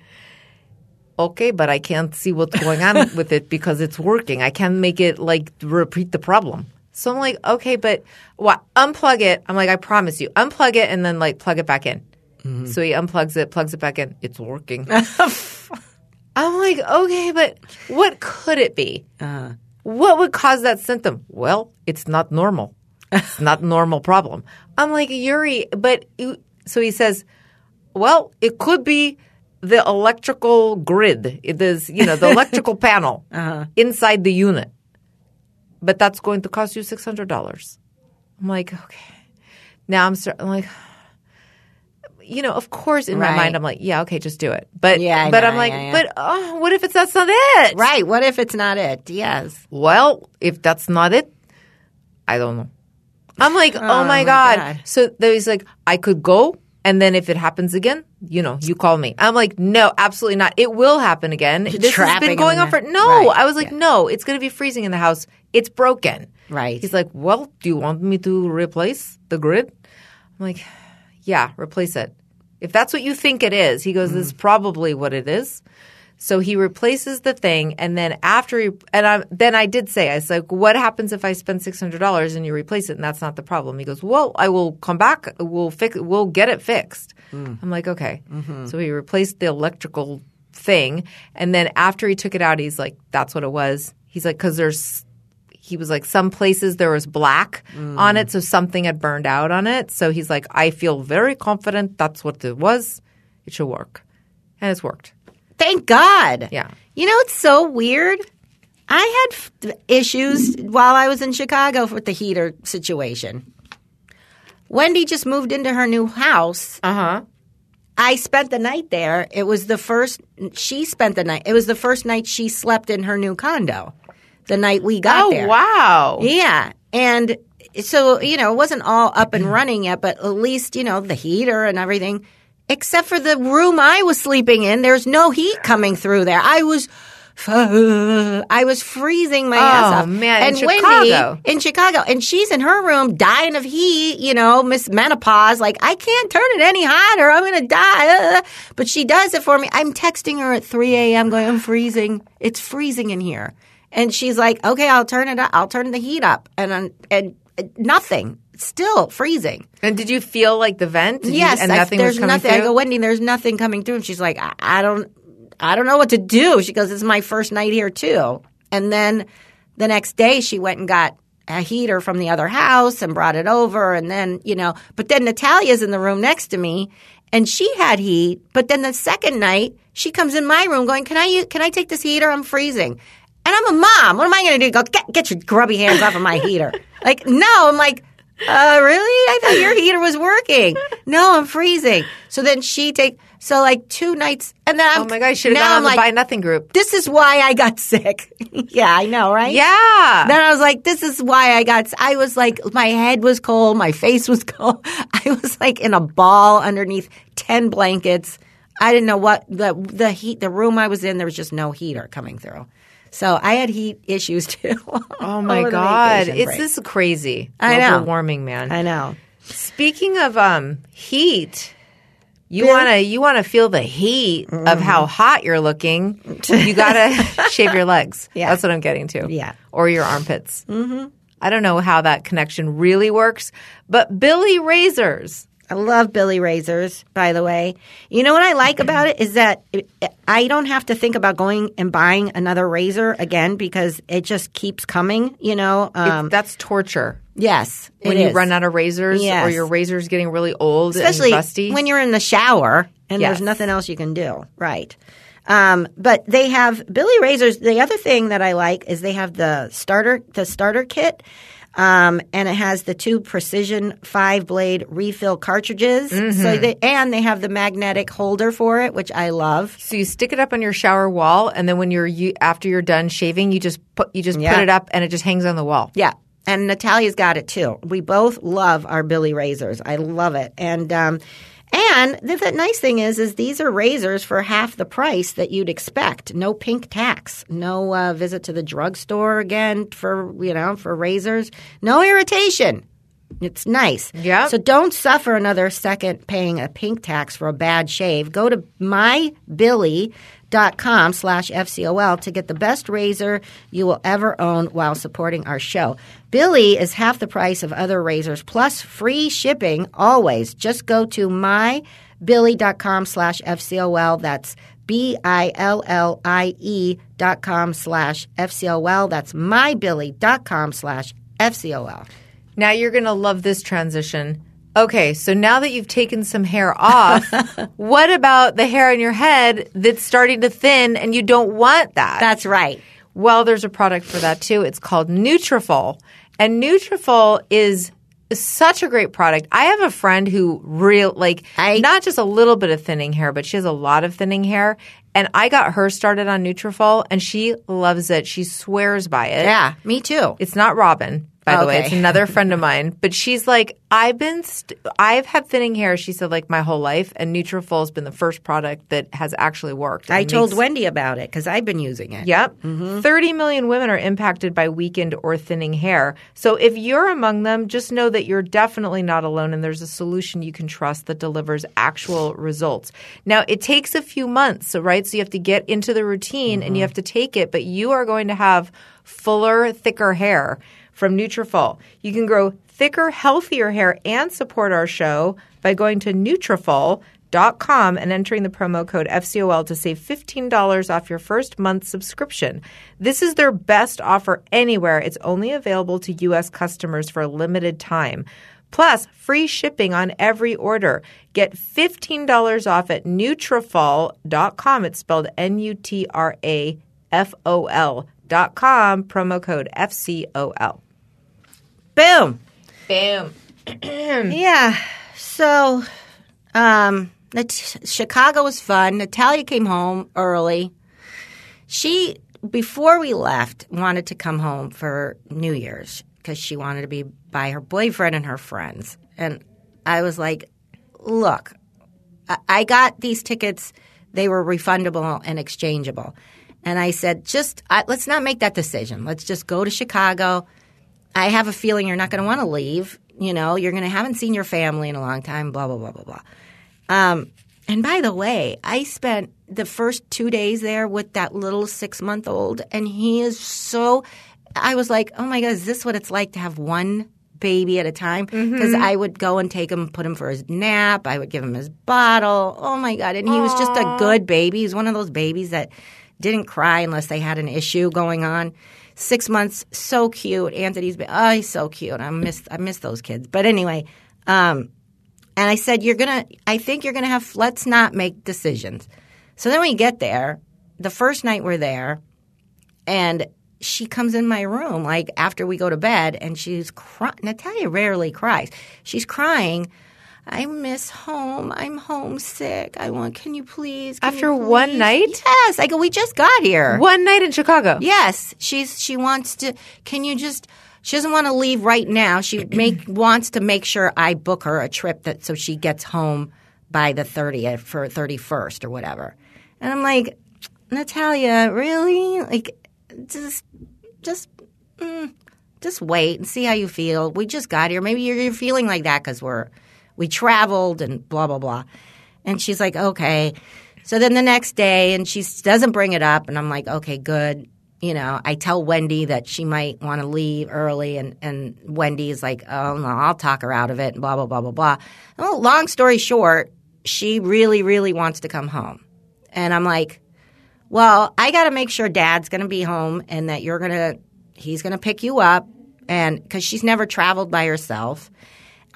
Okay, but I can't see what's going on with it because it's working. I can't make it like repeat the problem. So I'm like, okay, but what? Unplug it. I'm like, I promise you, unplug it and then like plug it back in. Mm-hmm. So he unplugs it, plugs it back in. It's working. I'm like, okay, but what could it be? Uh-huh. what would cause that symptom? Well, it's not normal. It's not a normal problem. I'm like, Yuri, but so he says, well, it could be the electrical grid. It is, you know, the electrical panel uh-huh. inside the unit. But that's going to cost you $600. I'm like, okay. Now I'm, start, I'm like, you know, of course, in my mind, I'm like, yeah, okay, just do it. But, Yeah, but know, I'm like, yeah, yeah. but oh, what if it's that's not it? Right. What if it's not it? Yes. Well, if that's not it, I don't know. I'm like, oh, oh, my, my God. God. So there's like, I could go, and then if it happens again, you know, you call me. I'm like, no, absolutely not. It will happen again. This has been going on for no. Right. I was like, no, it's going to be freezing in the house. It's broken. Right. He's like, well, do you want me to replace the grid? I'm like, yeah, replace it. If that's what you think it is, he goes, this is probably what it is. So he replaces the thing, and then after he, and I, then I did say, I was like, what happens if I spend six hundred dollars and you replace it, and that's not the problem? He goes, well, I will come back, we'll fix, we'll get it fixed. Hmm. I'm like, okay. Mm-hmm. So he replaced the electrical thing, and then after he took it out, he's like, that's what it was. He's like, because there's he was like some places there was black on it so something had burned out on it so he's like i feel very confident that's what it was it should work and it's worked Thank God. Yeah. You know, it's so weird. I had f- issues while I was in Chicago with the heater situation. Wendy just moved into her new house. uh-huh I spent the night there. It was the first she spent the night. It was the first night she slept in her new condo. The night we got oh there. wow Yeah. And so, you know, it wasn't all up and running yet, but at least, you know, the heater and everything, except for the room I was sleeping in, there's no heat coming through there. I was. I was freezing my ass Oh, off. man, in and Wendy Chicago. in Chicago, and she's in her room dying of heat. You know, Miss Menopause. Like I can't turn it any hotter. I'm gonna die. But she does it for me. I'm texting her at 3 a.m. going, I'm freezing. It's freezing in here. And she's like, okay, I'll turn it up. I'll turn the heat up. And and, and uh, nothing. Still freezing. and did you feel like the vent Did you- yes, and I- nothing there's was coming nothing. I go, Wendy, there's nothing coming through. And she's like, I, I don't, I don't know what to do. She goes, it's my first night here too. And then the next day, she went and got a heater from the other house and brought it over. And then you know, but then Natalia's in the room next to me, and she had heat. But then the second night, she comes in my room going, "Can I can I take this heater? I'm freezing." And I'm a mom. What am I going to do? Go get get your grubby hands off of my heater? Like no, I'm like. Uh, really? I thought your heater was working. No, I'm freezing. So then she take so like two nights, and then I'm, oh my god should have gone I'm the like, buy nothing group This is why I got sick. yeah, I know, right? yeah Then I was like, this is why I got. I was like, my head was cold, my face was cold. I was like in a ball underneath ten blankets. I didn't know what the the heat. The room I was in, there was just no heater coming through. So I had heat issues too. oh my god it's break. this crazy I global know. warming man I know. Speaking of um heat, you Yeah. wanna you wanna feel the heat of how hot you're looking. You gotta shave your legs. Yeah. that's what I'm getting to. Yeah. or your armpits. Mm-hmm. I don't know how that connection really works, but Billie Razors. I love Billie Razors, by the way. You know what I like about it is that it, I don't have to think about going and buying another razor again because it just keeps coming, you know. Um, That's torture yes. when it you is. run out of razors or Yes. your razor's getting really old Especially and rusty. when you're in the shower and Yes. there's nothing else you can do. Right. Um, but they have Billie Razors. The other thing that I like is they have the starter the starter kit. Um, and it has the two precision five blade refill cartridges. Mm-hmm. So they, and they have the magnetic holder for it, which I love. so you stick it up on your shower wall, and then when you're you, after you're done shaving, you just put you just Yeah. put it up, and it just hangs on the wall. Yeah. And Natalia's got it too. We both love our Billie razors. I love it. And um, and the, the nice thing is, is these are razors for half the price that you'd expect. No pink tax. No uh, visit to the drugstore again for you know for razors. No irritation. It's nice. Yeah. So don't suffer another second paying a pink tax for a bad shave. Go to mybillie.com slash FCOL to get the best razor you will ever own while supporting our show. Billie is half the price of other razors plus free shipping always. Just go to billie.com slash FCOL. That's B I L L I E dot com slash FCOL. That's mybillie.com slash FCOL. Now you're going to love this transition. Okay, so now that you've taken some hair off, what about the hair on your head that's starting to thin and you don't want that? That's right. Well, there's a product for that too. It's called Nutrafol. And Nutrafol is such a great product. I have a friend who real like I- not just a little bit of thinning hair, but she has a lot of thinning hair. And I got her started on Nutrafol and she loves it. She swears by it. Yeah, me too. It's not Robin, by the way. It's another friend of mine. But she's like, I've been, st- I've had thinning hair. She said like my whole life, and Nutrafol has been the first product that has actually worked. I told makes- Wendy about it because I've been using it. Yep. Mm-hmm. 30 million women are impacted by weakened or thinning hair. So if you're among them, just know that you're definitely not alone and there's a solution you can trust that delivers actual results. Now, it takes a few months, so, right? So you have to get into the routine and you mm-hmm. have to take it, but you are going to have fuller, thicker hair from Nutrafol. You can grow thicker, healthier hair and support our show by going to Nutrafol.com and entering the promo code FCOL to save $15 off your first month subscription. This is their best offer anywhere. It's only available to U.S. customers for a limited time. Plus, free shipping on every order. Get $15 off at Nutrafol.com. It's spelled N-U-T-R-A-F-O-L dot com, promo code FCOL. Boom. Bam. Yeah. So, um, Chicago was fun. Natalia came home early. She, before we left, wanted to come home for New Year's because she wanted to be by her boyfriend and her friends. And I was like, look, I- I got these tickets. They were refundable and exchangeable. And I said, just I, let's not make that decision. Let's just go to Chicago. I have a feeling you're not going to want to leave. You know, you're going to haven't seen your family in a long time. Blah blah blah blah blah. Um, and by the way, I spent the first two days there with that little six month old, and he is so. I was like, oh my god, is this what it's like to have one baby at a time? Because I would go and take him, put him for his nap. I would give him his bottle. Oh my god, and he was just a good baby. He's one of those babies that didn't cry unless they had an issue going on. Six months, so cute. Anthony's been, oh, he's so cute. I miss, I miss those kids. But anyway, um, and I said, you're gonna, I think you're gonna have, let's not make decisions. So then we get there. The first night we're there, and she comes in my room like after we go to bed, and she's crying. Natalia rarely cries. She's crying. I miss home. I'm homesick. I want. Can you please? can you After one night? Yes. I go. We just got here. One night in Chicago. Yes, she's she wants to. Can you just? She doesn't want to leave right now. She make wants to make sure I book her a trip that so she gets home by the thirtieth for thirty first or whatever. And I'm like, Natalia, really? Like, just just mm, just wait and see how you feel. We just got here. Maybe you're, you're feeling like that because we're we traveled and blah blah blah. And she's like, okay. So then the next day, and she doesn't bring it up, and I'm like, okay, good. You know, I tell Wendy that she might want to leave early, and, and Wendy is like, oh, no, I'll talk her out of it, and blah, blah, blah, blah, blah. Well, long story short, she really, really wants to come home. And I'm like, well, I got to make sure dad's going to be home and that you're to, he's going to pick you up. And because she's never traveled by herself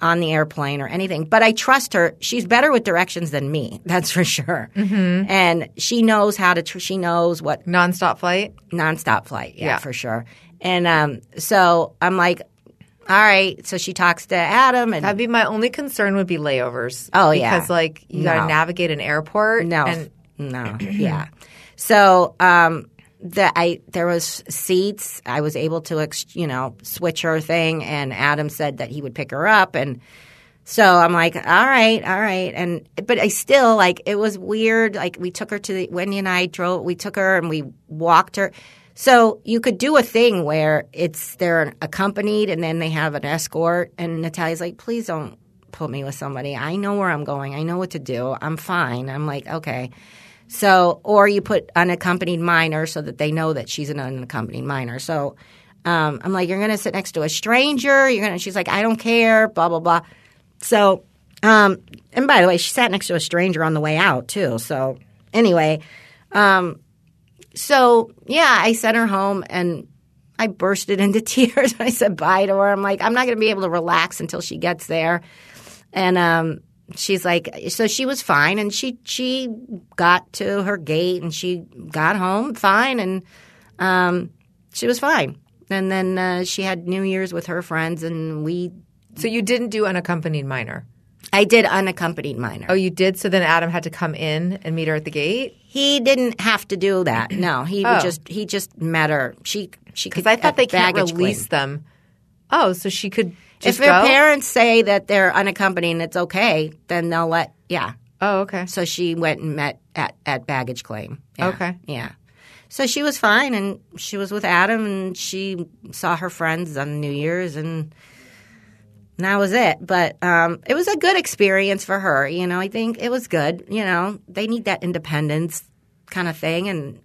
on the airplane or anything, but I trust her. She's better with directions than me, that's for sure. Mm-hmm. And she knows how to, tr- she knows what Nonstop flight. nonstop flight. Yeah, Yeah. for sure. And um, so I'm like, all right. So she talks to Adam and That'd be my only concern would be layovers. Oh, yeah. Because like you got to navigate an airport. No, And no, yeah. So um, the I there was seats. I was able to ex, you know switch her thing, and Adam said that he would pick her up, and so I'm like, all right, all right, and but I still like it was weird. Like we took her to the Wendy and I drove. We took her and we walked her. So you could do a thing where it's they're accompanied and then they have an escort, and Natalia's like, please don't put me with somebody. I know where I'm going. I know what to do. I'm fine. I'm like, okay. So, or you put unaccompanied minor so that they know that she's an unaccompanied minor. So, um, I'm like, you're going to sit next to a stranger. You're going to, she's like, I don't care, blah, blah, blah. So Um, and by the way, she sat next to a stranger on the way out too. So anyway, um, so yeah, I sent her home and I bursted into tears. I said bye to her. I'm like, I'm not going to be able to relax until she gets there. And um, she's like, so she was fine, and she she got to her gate and she got home fine, and um, she was fine. And then uh, she had New Year's with her friends, and we. So you didn't do unaccompanied minor. I did unaccompanied minor. Oh, you did. So then Adam had to come in and meet her at the gate. He didn't have to do that. No, he Oh. just he just met her. She she Because could I thought they can't release claim. them. Oh, so she could just if their go? parents say that they're unaccompanied and it's okay, then they'll let yeah. Oh, okay. So she went and met at, at baggage claim. Yeah. Okay. Yeah. So she was fine and she was with Adam and she saw her friends on New Year's and that was it. But um, it was a good experience for her. You know, I think it was good. You know, they need that independence kind of thing. And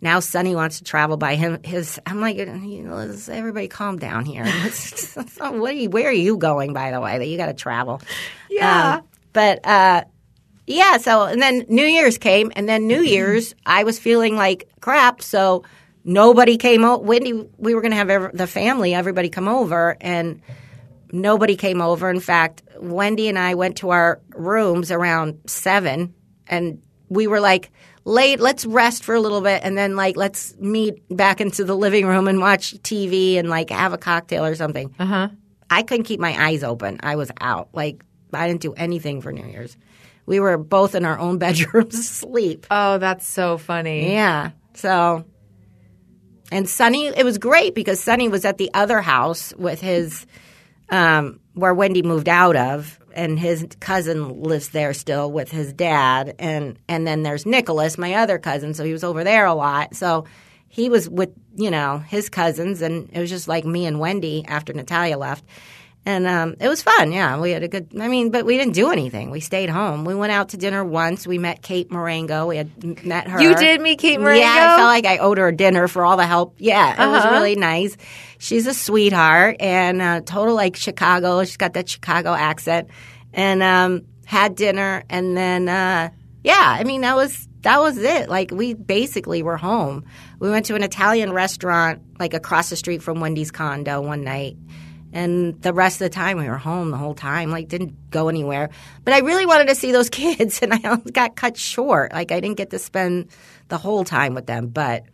now Sonny wants to travel by him. His, I'm like, you know, let's- everybody calm down here. what are you, where are you going, by the way, that you got to travel? Yeah. Um, but uh, yeah, so and then New Year's came, and then New Year's I was feeling like crap, so nobody came over. Wendy, we were going to have the family, everybody come over, and nobody came over. In fact, Wendy and I went to our rooms around seven, and we were like, late, let's rest for a little bit, and then like let's meet back into the living room and watch TV and like have a cocktail or something. Uh huh. I couldn't keep my eyes open. I was out. Like I didn't do anything for New Year's. We were both in our own bedrooms asleep. Oh, that's so funny. Yeah. So, and Sonny, it was great because Sonny was at the other house with his, um, where Wendy moved out of, and his cousin lives there still with his dad, and and then there's Nicholas, my other cousin, so he was over there a lot. So he was with you know his cousins, and it was just like me and Wendy after Natalia left. And um, it was fun. Yeah, we had a good. I mean, but we didn't do anything. We stayed home. We went out to dinner once. We met Kate Marengo. We had met her. You did meet Kate Marengo? Yeah, I felt like I owed her a dinner for all the help. Yeah, it was Uh-huh. really nice. She's a sweetheart and uh, total like Chicago. She's got that Chicago accent. And um, had dinner, and then uh, yeah, I mean that was that was it. Like we basically were home. We went to an Italian restaurant like across the street from Wendy's condo one night. And the rest of the time, we were home the whole time. Like, didn't go anywhere. But I really wanted to see those kids, and I got cut short. Like, I didn't get to spend the whole time with them. But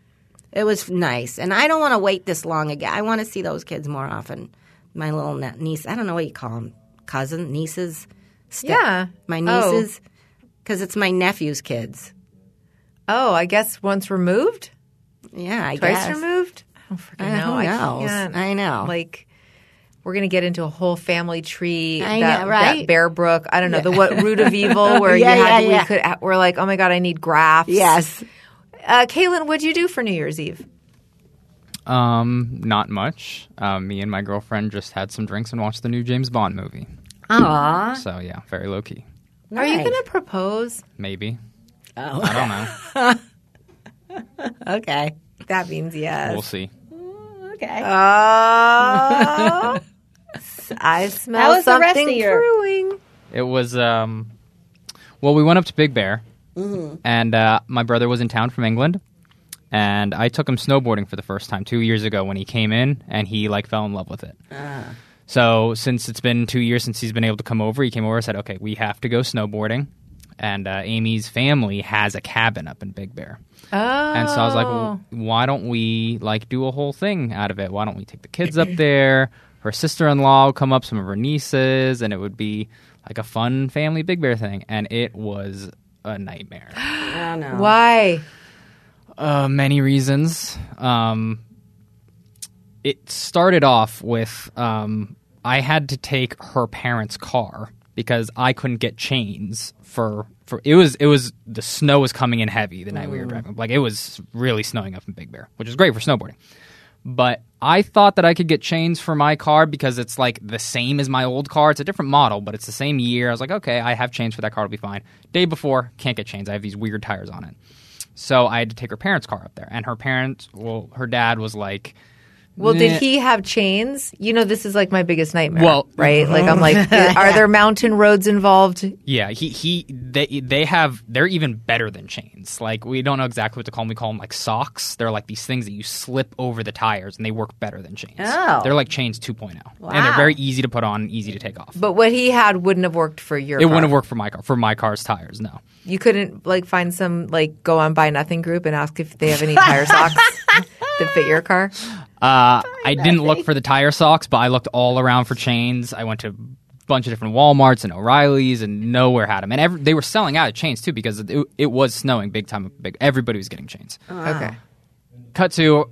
it was nice. And I don't want to wait this long again. I want to see those kids more often. My little niece, I don't know what you call them, cousin, nieces. Yeah. My Oh. nieces, because it's my nephew's kids. Oh, I guess once removed, Yeah, I twice guess. removed. I don't freaking Uh, know. who I. I know. Like, we're gonna get into a whole family tree. I that, know, right? That Bear Brook. I don't know the what root of evil where Yeah, you had yeah, we yeah. could we're like, oh my god, I need graphs. Yes. Uh, Caitlin, what'd you do for New Year's Eve? Um, not much. Uh, me and my girlfriend just had some drinks and watched the new James Bond movie. Aw. So yeah, very low key. Are you gonna propose? Maybe. Oh. I don't know. Okay. That means yes. we'll see. Okay. Oh, I smell How was the rest something of your- brewing. It was um, well, we went up to Big Bear, Mm-hmm. and uh, my brother was in town from England, and I took him snowboarding for the first time two years ago when he came in, and he like fell in love with it. Ah. So since it's been two years since he's been able to come over, he came over and said, "Okay, we have to go snowboarding." And uh, Amy's family has a cabin up in Big Bear, Oh, and so I was like, well, "Why don't we like do a whole thing out of it? Why don't we take the kids up there? Her sister-in-law will come up, some of her nieces, and it would be like a fun family Big Bear thing." And it was a nightmare. I don't why? Uh, many reasons. Um, it started off with um, I had to take her parents' car because I couldn't get chains for for it was it was the snow was coming in heavy the night we were driving like it was really snowing up in Big Bear, which is great for snowboarding. But I thought that I could get chains for my car because it's like the same as my old car. It's a different model, but it's the same year. I was like, okay, I have chains for that car. It'll be fine. Day before, can't get chains. I have these weird tires on it. So I had to take her parents' car up there, and her parents, well, her dad was like, Well, Nah. did he have chains? You know, this is like my biggest nightmare. Well- right? Like, I'm like, are there mountain roads involved? Yeah, he he they they have they're even better than chains. Like we don't know exactly what to call them. We call them like socks. They're like these things that you slip over the tires, and they work better than chains. Oh. they're like chains 2.0, and they're very easy to put on, and easy to take off. But what he had wouldn't have worked for your. it car. wouldn't have worked for my car for my car's tires. No. You couldn't like find some like go on buy nothing group and ask if they have any tire socks that fit your car. Uh, I didn't look for the tire socks, but I looked all around for chains. I went to a bunch of different WalMarts and O'Reillys, and nowhere had them. And every, they were selling out of chains too because it, it was snowing big time. Big, everybody was getting chains. Okay. cut to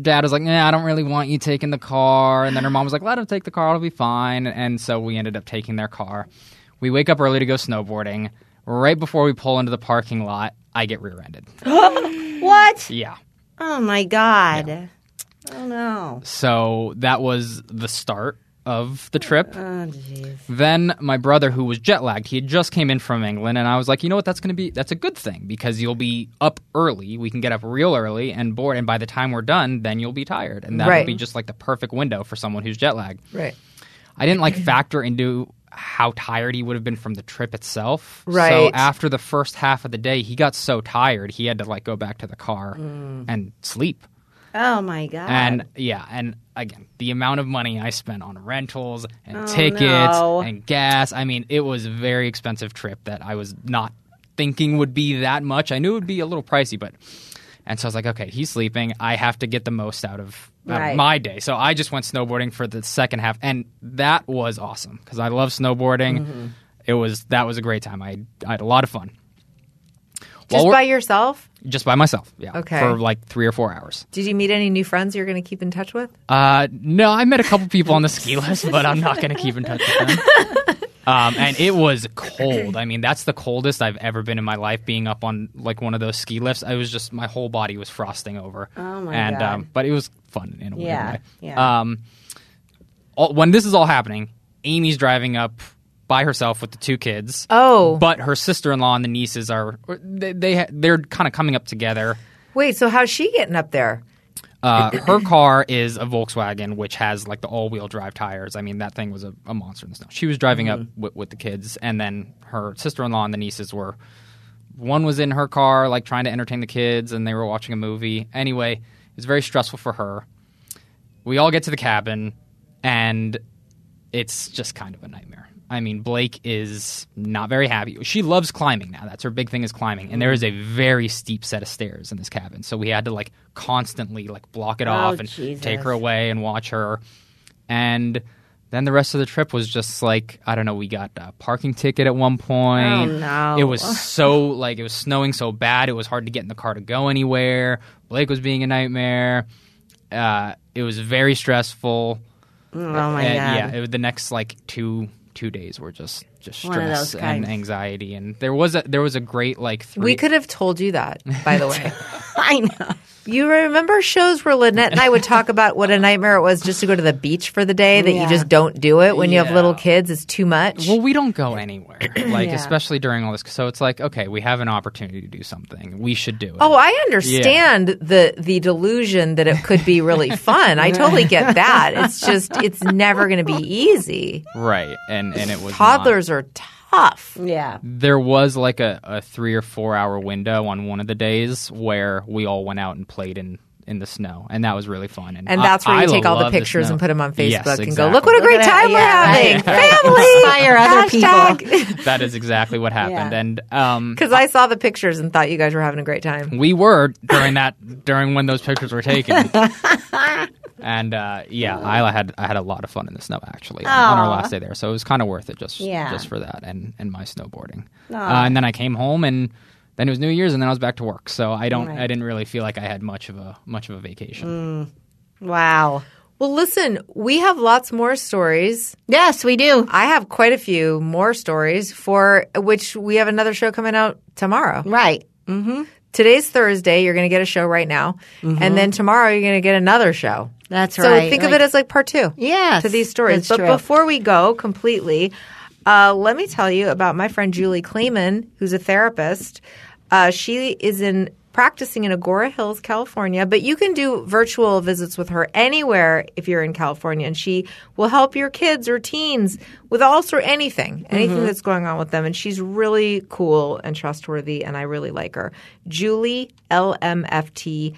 dad was like, "Nah, I don't really want you taking the car." And then her mom was like, "Let him take the car; it'll be fine." And so we ended up taking their car. We wake up early to go snowboarding. Right before we pull into the parking lot, I get rear-ended. What? Yeah. Oh my god. Oh no. So that was the start of the trip. Oh. Then my brother, who was jet lagged, he had just came in from England, and I was like, you know what, that's going to be that's a good thing because you'll be up early. We can get up real early and board, and by the time we're done, then you'll be tired, and that'll Right. be just like the perfect window for someone who's jet lagged. Right. I didn't like factor into how tired he would have been from the trip itself. Right. So after the first half of the day, he got so tired he had to like go back to the car mm. and sleep. Oh my god. And yeah, and again, the amount of money I spent on rentals and Oh, tickets no. and gas. I mean, it was a very expensive trip that I was not thinking would be that much. I knew it would be a little pricey, but and so I was like, okay, he's sleeping. I have to get the most out of, out of my day. So I just went snowboarding for the second half, and that was awesome because I love snowboarding. Mm-hmm. It was that was a great time. I, I had a lot of fun. Just by yourself? just by myself, yeah, Okay. for like three or four hours. Did you meet any new friends you're going to keep in touch with? Uh, no, I met a couple people on the ski list, but I'm not going to keep in touch with them. Um, and it was cold. I mean, that's the coldest I've ever been in my life. Being up on like one of those ski lifts, I was just my whole body was frosting over. Oh, my and, God. Um, but it was fun in a weird Yeah, way. yeah. Um, all, when this is all happening, Amy's driving up by herself with the two kids. Oh. but her sister-in-law and the nieces are they, they they're kind of coming up together. Wait, so how's she getting up there? Uh, her car is a Volkswagen, which has like the all-wheel drive tires. I mean, that thing was a, a monster in the snow. She was driving up with, with the kids, and then her sister-in-law and the nieces were. One was in her car, like trying to entertain the kids, and they were watching a movie. Anyway, it was very stressful for her. We all get to the cabin, and it's just kind of a nightmare. I mean, Blake is not very happy. She loves climbing now. That's her big thing is climbing. And there is a very steep set of stairs in this cabin. So we had to like constantly like block it off and Jesus. take her away and watch her. And then the rest of the trip was just like I don't know. We got a parking ticket at one point. Oh, no. It was so like it was snowing so bad. It was hard to get in the car to go anywhere. Blake was being a nightmare. Uh, it was very stressful. oh my And, god. Yeah, it, was- the next like two two days were just just stress and anxiety, and there was a there was a great like three. We could have told you that, by the way. I know. You remember shows where Lynette and I would talk about what a nightmare it was just to go to the beach for the day, that Yeah. you just don't do it when you have little kids. It's too much. Well, we don't go anywhere, like Yeah. especially during all this. So it's like, okay, we have an opportunity to do something. We should do it. Oh, I understand the the delusion that it could be really fun. I totally get that. It's just it's never going to be easy. right, and and it was not. Toddlers are tough. Yeah. There was like a, a three or four hour window on one of the days where we all went out and played in. In the snow, and that was really fun. And, And that's where you I take all the pictures snow. and put them on Facebook Yes, and go, look what a great Look at time it. we're Yeah, having. right, right. Family. Inspire other people. people. that is exactly what happened, Yeah. and um, Because I saw the pictures and thought you guys were having a great time. We were during that during when those pictures were taken. and uh, yeah, I had I had a lot of fun in the snow actually on, on our Aw. last day there, so it was kind of worth it just Yeah. just for that and and my snowboarding. Uh, Aw. and then I came home and then it was New Year's and then I was back to work. So I don't Right. I didn't really feel like I had much of a much of a vacation. Wow. Well, listen, we have lots more stories. Yes, we do. I have quite a few more stories for which we have another show coming out tomorrow. Right. Today's Thursday. You're going to get a show right now. And then tomorrow you're going to get another show. That's So right. So think of it as like part two. Yeah, To these stories. But true. before we go completely, uh, let me tell you about my friend Julie Kleeman, who's a therapist. Uh, she is in practicing in Agoura Hills, California. But you can do virtual visits with her anywhere if you're in California, and she will help your kids or teens with all sort anything, anything mm-hmm. that's going on with them. And she's really cool and trustworthy, and I really like her. Julie LMFT.com.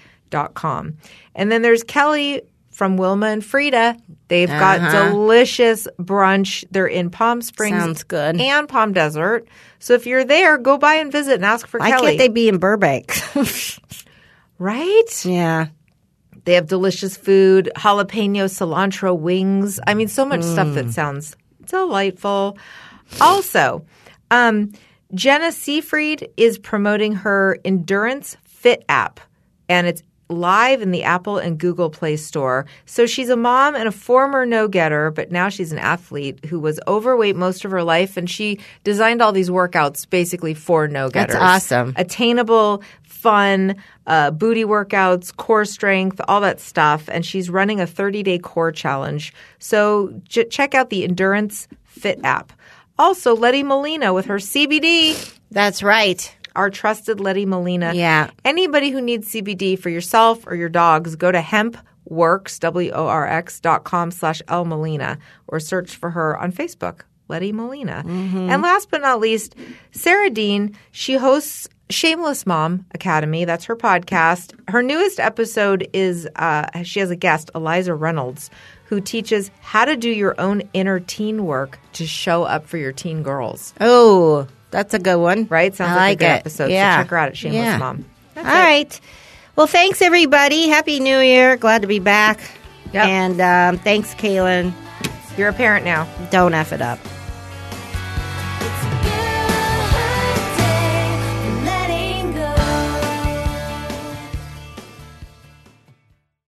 And then there's Kelly from Wilma and Frieda. They've got delicious brunch. They're in Palm Springs. Sounds good. And Palm Desert. So if you're there, go by and visit and ask for Why Kelly. can't they be in Burbank? right? yeah. They have delicious food, jalapeno, cilantro wings. I mean, so much stuff that sounds delightful. Also, um, Jenna Seafried is promoting her Endurance Fit app, and it's live in the Apple and Google Play Store. So she's a mom and a former no getter, but now she's an athlete who was overweight most of her life, and she designed all these workouts basically for no getters. That's awesome. Attainable, fun, uh, booty workouts, core strength, all that stuff. And she's running a 30 day core challenge. So j- check out the Endurance Fit app. Also, Letty Molina with her CBD, That's right. Our trusted Letty Molina. Yeah. Anybody who needs CBD for yourself or your dogs, go to hempworks, W-O-R-X dot com slash L Molina or search for her on Facebook, Letty Molina. And last but not least, Sarah Dean, she hosts Shameless Mom Academy. That's her podcast. Her newest episode is uh, she has a guest, Eliza Reynolds, who teaches how to do your own inner teen work to show up for your teen girls. Oh, that's a good one. Right? Sounds I like, like a good it. episode. Yeah. So check her out at Shameless Yeah. Mom. All right. Well, thanks everybody. Happy New Year. Glad to be back. Yep. And um, thanks, Kaylin. You're a parent now. Don't F it up.